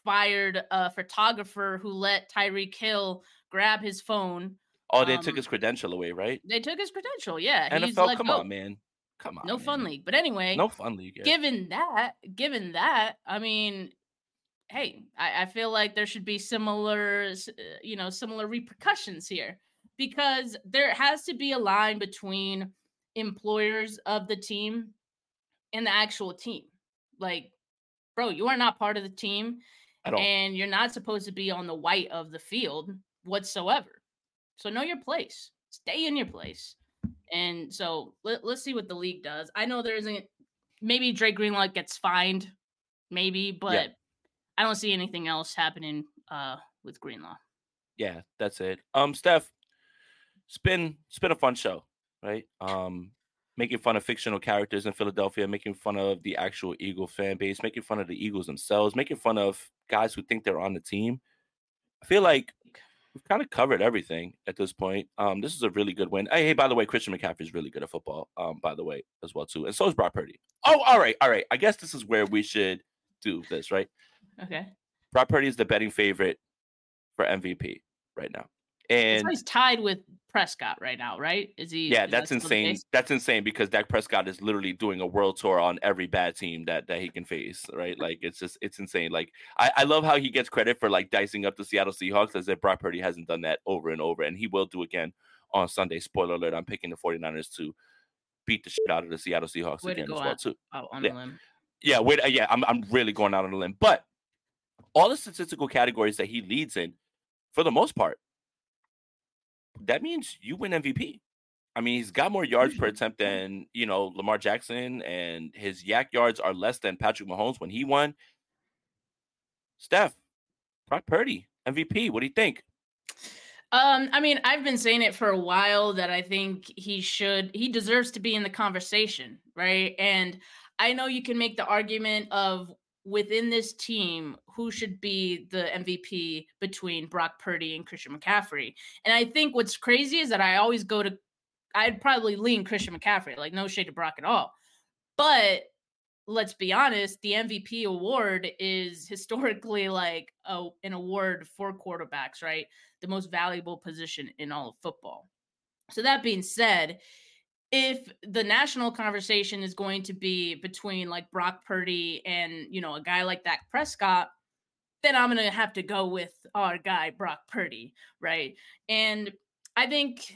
fired a photographer who let Tyreek Hill grab his phone. Oh, they took Um, his credential away, right? They took his credential. Yeah, NFL, come go. on, man. Come on. No man. fun league. But anyway, No fun league. yeah. given that, given that, I mean, hey, I, I feel like there should be similar, uh, you know, similar repercussions here because there has to be a line between employers of the team and the actual team. Like, bro, you are not part of the team At all. and you're not supposed to be on the white of the field whatsoever. So know your place. Stay in your place. And so let, let's see what the league does. I know there isn't maybe Dre Greenlaw gets fined, maybe, but I don't see anything else happening uh with Greenlaw. yeah, that's it. Um, Steph, it's been it's been a fun show, right? Um, making fun of fictional characters in Philadelphia, making fun of the actual Eagle fan base, making fun of the Eagles themselves, making fun of guys who think they're on the team. I feel like we've kind of covered everything at this point. Um, this is a really good win. Hey, hey, by the way, Christian McCaffrey is really good at football. Um, by the way, as well too, and so is Brock Purdy. Oh, all right, all right. I guess this is where we should do this, right? Okay. Brock Purdy is the betting favorite for MVP right now, And he's tied with Prescott right now, right? Is he yeah, is that's the insane. That's insane because Dak Prescott is literally doing a world tour on every bad team that that he can face, right? Like it's just it's insane. Like I, I love how he gets credit for like dicing up the Seattle Seahawks as if Brock Purdy hasn't done that over and over, and he will do again on Sunday. Spoiler alert: I'm picking the 49ers to beat the shit out of the Seattle Seahawks Way again as well out. too. Oh, on Yeah. a limb. Yeah, wait, yeah, I'm I'm really going out on a limb, but all the statistical categories that he leads in, for the most part, that means you win MVP. I mean, he's got more yards per attempt than you know Lamar Jackson, and his YAC yards are less than Patrick Mahomes when he won. Steph, Brock Purdy, MVP. What do you think? Um, I mean, I've been saying it for a while that I think he should, he deserves to be in the conversation, right? And I know you can make the argument of within this team who should be the MVP between Brock Purdy and Christian McCaffrey. And I think what's crazy is that I always go to, I'd probably lean Christian McCaffrey, like no shade to Brock at all. But let's be honest, the MVP award is historically like a, an award for quarterbacks, right? The most valuable position in all of football. So that being said, if the national conversation is going to be between like Brock Purdy and, you know, a guy like Dak Prescott, then I'm going to have to go with our guy Brock Purdy, right? And I think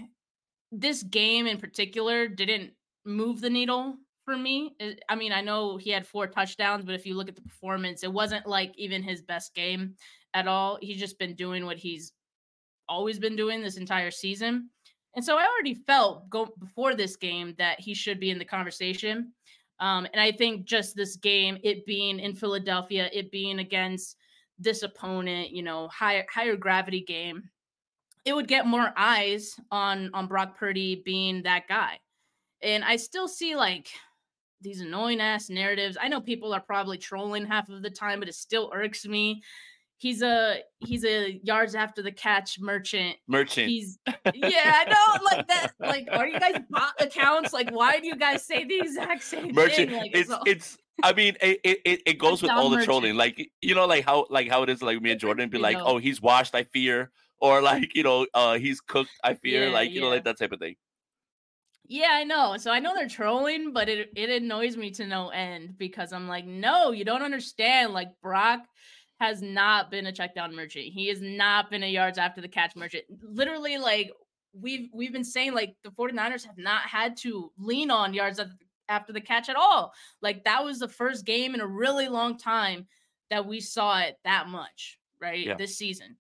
this game in particular didn't move the needle for me. I mean, I know he had four touchdowns, but if you look at the performance, it wasn't like even his best game at all. He's just been doing what he's always been doing this entire season. And so I already felt go before this game that he should be in the conversation. Um, and I think just this game, it being in Philadelphia, it being against this opponent, you know, higher higher gravity game, it would get more eyes on on Brock Purdy being that guy. And I still see like these annoying ass narratives. I know people are probably trolling half of the time, but it still irks me. He's a he's a yards after the catch merchant. Merchant. He's <laughs> yeah, I know like that. Like, are you guys bot accounts? Like, why do you guys say the exact same merchant. thing? Like, it's all- it's. I mean, it it, it goes with all the merchant. trolling. Like you know, like how like how it is. Like me and Jordan be You like, know. oh, he's washed. I fear. Or like you know, uh, he's cooked. I fear. Yeah, like you know, like that type of thing. Yeah, I know. So I know they're trolling, but it it annoys me to no end because I'm like, no, you don't understand. Like Brock has not been a check down merchant. He has not been a yards after the catch merchant. Literally, like we've we've been saying, like the 49ers have not had to lean on yards after the catch at all. Like that was the first game in a really long time that we saw it that much, right? Yeah. This season.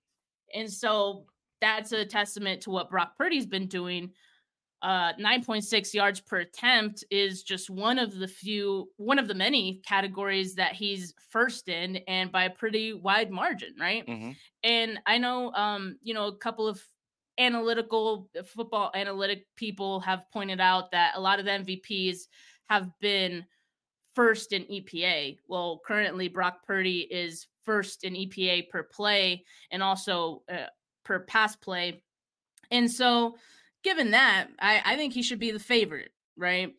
And so that's a testament to what Brock Purdy's been doing uh 9.6 yards per attempt is just one of the few one of the many categories that he's first in and by a pretty wide margin right? Mhm. and i know um you know a couple of analytical uh, football analytic people have pointed out that a lot of the mvps have been first in epa well currently brock purdy is first in epa per play and also uh, per pass play. And so given that, I, I think he should be the favorite, right?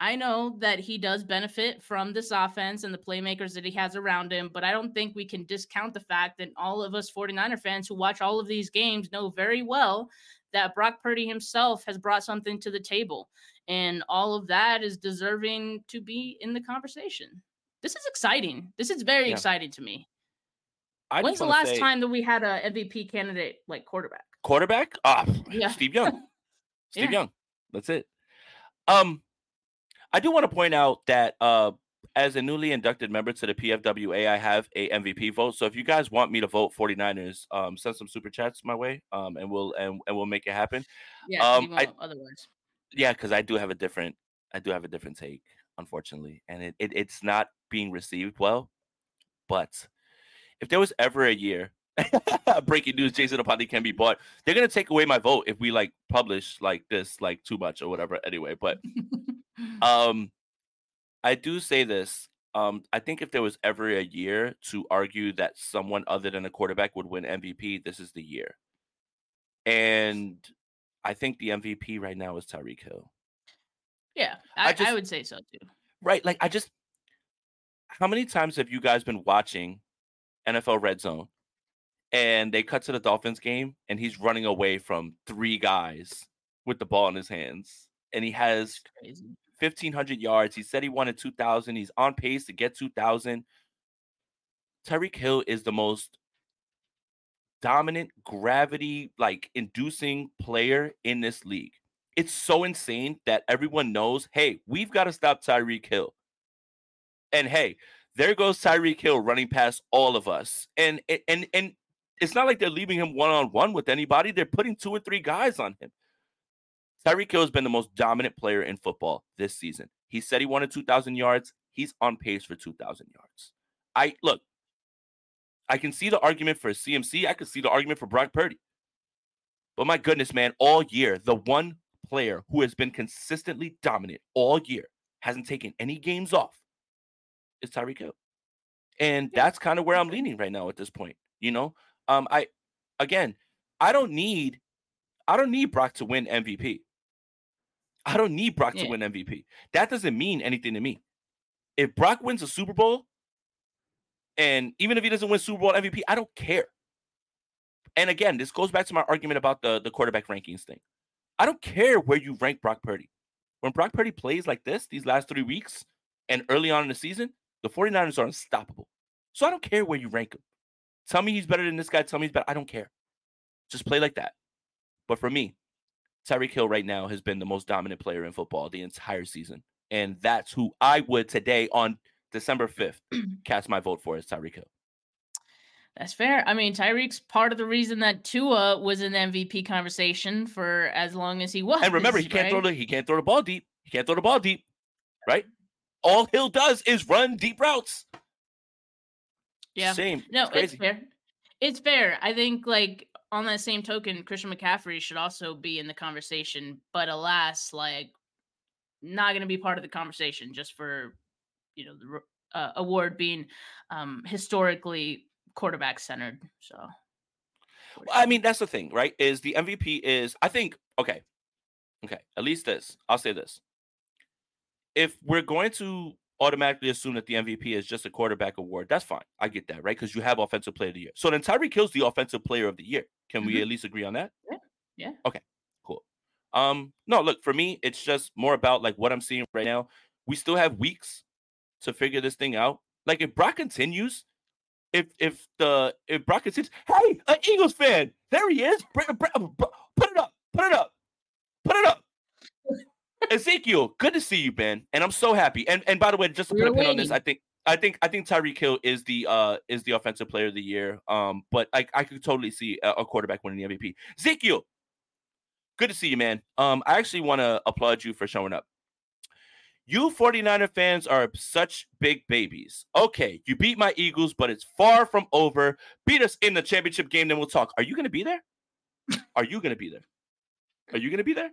I know that he does benefit from this offense and the playmakers that he has around him, but I don't think we can discount the fact that all of us 49er fans who watch all of these games know very well that Brock Purdy himself has brought something to the table. And all of that is deserving to be in the conversation. This is exciting. This is very Yeah. exciting to me. I When's the last say, time that we had a MVP candidate like quarterback? quarterback? Ah, Yeah. Steve Young. <laughs> Steve Yeah. Young. That's it. Um, I do want to point out that uh, as a newly inducted member to the PFWA, I have a MVP vote. So if you guys want me to vote 49ers, um, send some super chats my way, um, and we'll and, and we'll make it happen. Yeah, Um, I- otherwise. Yeah, because I do have a different, I do have a different take, unfortunately, and it, it it's not being received well. But if there was ever a year, <laughs> breaking news, Jason Aponte can be bought. They're gonna take away my vote if we like publish like this like too much or whatever. Anyway, but <laughs> um, I do say this. Um, I think if there was ever a year to argue that someone other than a quarterback would win MVP, this is the year. And I think the MVP right now is Tyreek Hill. yeah, I I, I, would say so too. Right. Like I just how many times have you guys been watching NFL Red Zone and they cut to the Dolphins game and he's running away from three guys with the ball in his hands and he has 1500 yards. He said he wanted 2000. He's on pace to get 2000. Tyreek Hill is the most dominant gravity like inducing player in this league. It's so insane that everyone knows, hey, we've got to stop Tyreek Hill. And hey, there goes Tyreek Hill running past all of us. And and and it's not like they're leaving him one on one with anybody. They're putting two or three guys on him. Tyreek Hill has been the most dominant player in football this season. He said he wanted 2,000 yards. He's on pace for 2,000 yards. I look, I can see the argument for CMC. I can see the argument for Brock Purdy. But my goodness, man, all year, the one player who has been consistently dominant all year, hasn't taken any games off, is Tyreek Hill. And that's kind of where I'm leaning right now at this point. You know, um, I again, I don't need, I don't need Brock to win MVP. I don't need Brock to win MVP. That doesn't mean anything to me. If Brock wins a Super Bowl, and even if he doesn't win Super Bowl MVP, I don't care. And again, this goes back to my argument about the, the quarterback rankings thing. I don't care where you rank Brock Purdy. When Brock Purdy plays like this these last three weeks and early on in the season, the 49ers are unstoppable. So I don't care where you rank him. Tell me he's better than this guy. Tell me he's better. I don't care. Just play like that. But for me, Tyreek Hill right now has been the most dominant player in football the entire season. And that's who I would today on December 5th <clears throat> cast my vote for is Tyreek Hill. That's fair. I mean, Tyreek's part of the reason that Tua was in the MVP conversation for as long as he was. And remember, he can't throw the he can't throw the ball deep. He can't throw the ball deep, right? All Hill does is run deep routes. Yeah. Same. No, it's it's fair. It's fair. I think like on that same token, Christian McCaffrey should also be in the conversation. But alas, like not going to be part of the conversation just for you know the uh, award being um, historically quarterback centered. So, I mean, that's the thing, right? Is the MVP is I think okay, okay. At least this, I'll say this: if we're going to automatically assume that the MVP is just a quarterback award, that's fine. I get that, right? Because you have offensive player of the year. So then Tyreek Hill's the offensive player of the year. Can mm-hmm. we at least agree on that? Yeah. Yeah. Okay. Cool. Um, no, look, for me, it's just more about like what I'm seeing right now. We still have weeks to figure this thing out. Like if Brock continues, if if the if Brock continues, hey, an Eagles fan, there he is. Put it up, put it up, put it up. Ezekiel, good to see you, Ben, and I'm so happy. And and by the way, just to put a pin on this, I think I think I think Tyreek Hill is the uh is the offensive player of the year. Um, but I I could totally see a, a quarterback winning the MVP. Ezekiel, good to see you, man. Um, I actually want to applaud you for showing up. You 49er fans are such big babies. Okay, you beat my Eagles, but it's far from over. Beat us in the championship game, then we'll talk. Are you going to be there? Are you going to be there? Are you going to be there?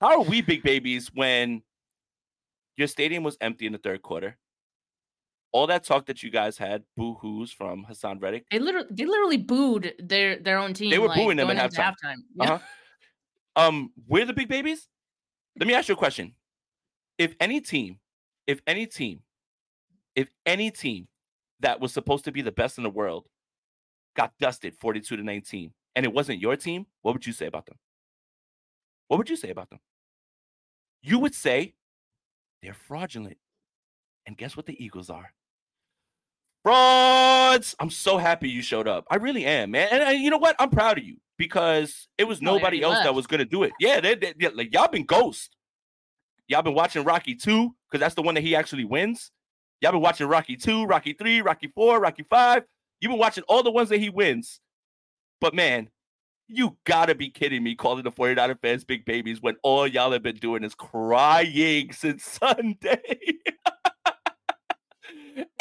How are we big babies when your stadium was empty in the third quarter? All that talk that you guys had, boo hoos from Haason Reddick. They literally, they literally booed their their own team. They were like, booing them at halftime. halftime. Yeah. Uh-huh. Um, we're the big babies. Let me ask you a question. If any team, if any team, if any team that was supposed to be the best in the world got dusted 42 to 19 and it wasn't your team, what would you say about them? What would you say about them? You would say they're fraudulent. And guess what the Eagles are? Frauds. I'm so happy you showed up. I really am, man. And, and you know what? I'm proud of you because it was nobody else left. that was going to do it. Yeah, they, they, they, like y'all been ghost. Y'all been watching Rocky 2 because that's the one that he actually wins. Y'all been watching Rocky 2, Rocky 3, Rocky 4, Rocky 5. You've been watching all the ones that he wins. But man, you gotta be kidding me calling the 49er fans big babies when all y'all have been doing is crying since <laughs> Sunday.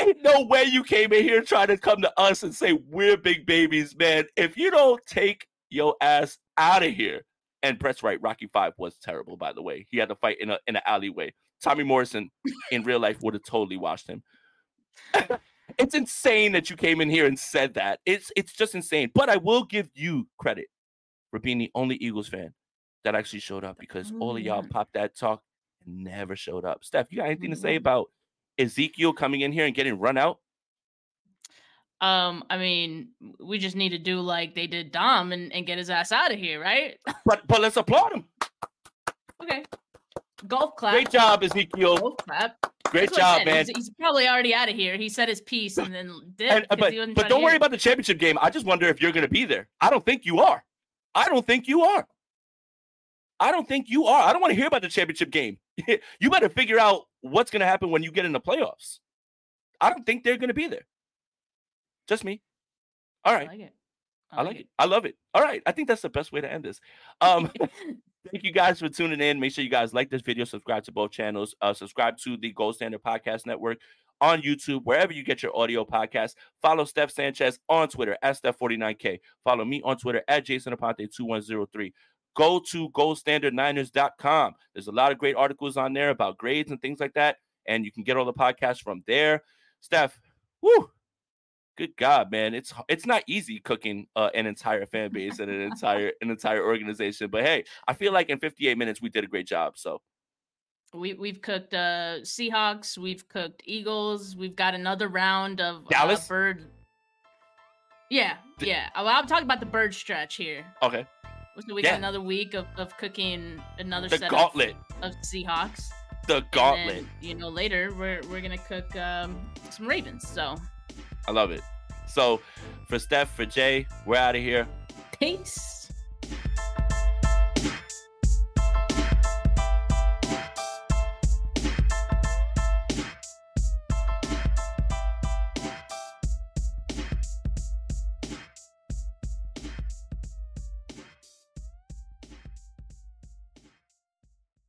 Ain't no way you came in here trying to come to us and say we're big babies, man. If you don't take your ass out of here, and press right, Rocky Five was terrible, by the way. He had to fight in a in an alleyway. Tommy Morrison in real life would have totally watched him. <laughs> it's insane that you came in here and said that. It's it's just insane. But I will give you credit for being the only Eagles fan that actually showed up because mm. all of y'all mm. popped that talk and never showed up. Steph, you got anything mm. to say mm-hmm. about Ezekiel coming in here and getting run out? Um, I mean, we just need to do like they did Dom and, and get his ass out of here, right? But but let's applaud him. Okay. Golf clap. Great job, Ezekiel. Golf clap. Great That's job, man. He's, he's, probably already out of here. He said his piece and then did. And, but but don't worry about the championship game. I just wonder if you're going to be there. I don't think you are. I don't think you are. I don't think you are. I don't want to hear about the championship game. <laughs> you better figure out what's going to happen when you get in the playoffs. I don't think they're going to be there. Just me. All right. I like it. I, I like, like it. it. I love it. All right. I think that's the best way to end this. Um, <laughs> <laughs> thank you guys for tuning in. Make sure you guys like this video, subscribe to both channels, uh, subscribe to the Gold Standard Podcast Network on YouTube, wherever you get your audio podcast. Follow Steph Sanchez on Twitter at Steph49K. Follow me on Twitter at Jason Aponte2103. Go to goldstandardniners.com. There's a lot of great articles on there about grades and things like that. And you can get all the podcasts from there. Steph, whoo, good God, man. It's it's not easy cooking uh, an entire fan base and an entire an entire organization. But hey, I feel like in 58 minutes we did a great job. So we we've cooked uh Seahawks, we've cooked Eagles, we've got another round of uh, Dallas uh, bird. Yeah, yeah. Well, I'm talking about the bird stretch here. Okay. So we yeah. got another week of, of cooking another the set gauntlet of, of Seahawks. The gauntlet. Then, you know, later we're we're gonna cook um, some Ravens. So. I love it. So, for Steph, for Jay, we're out of here. Peace.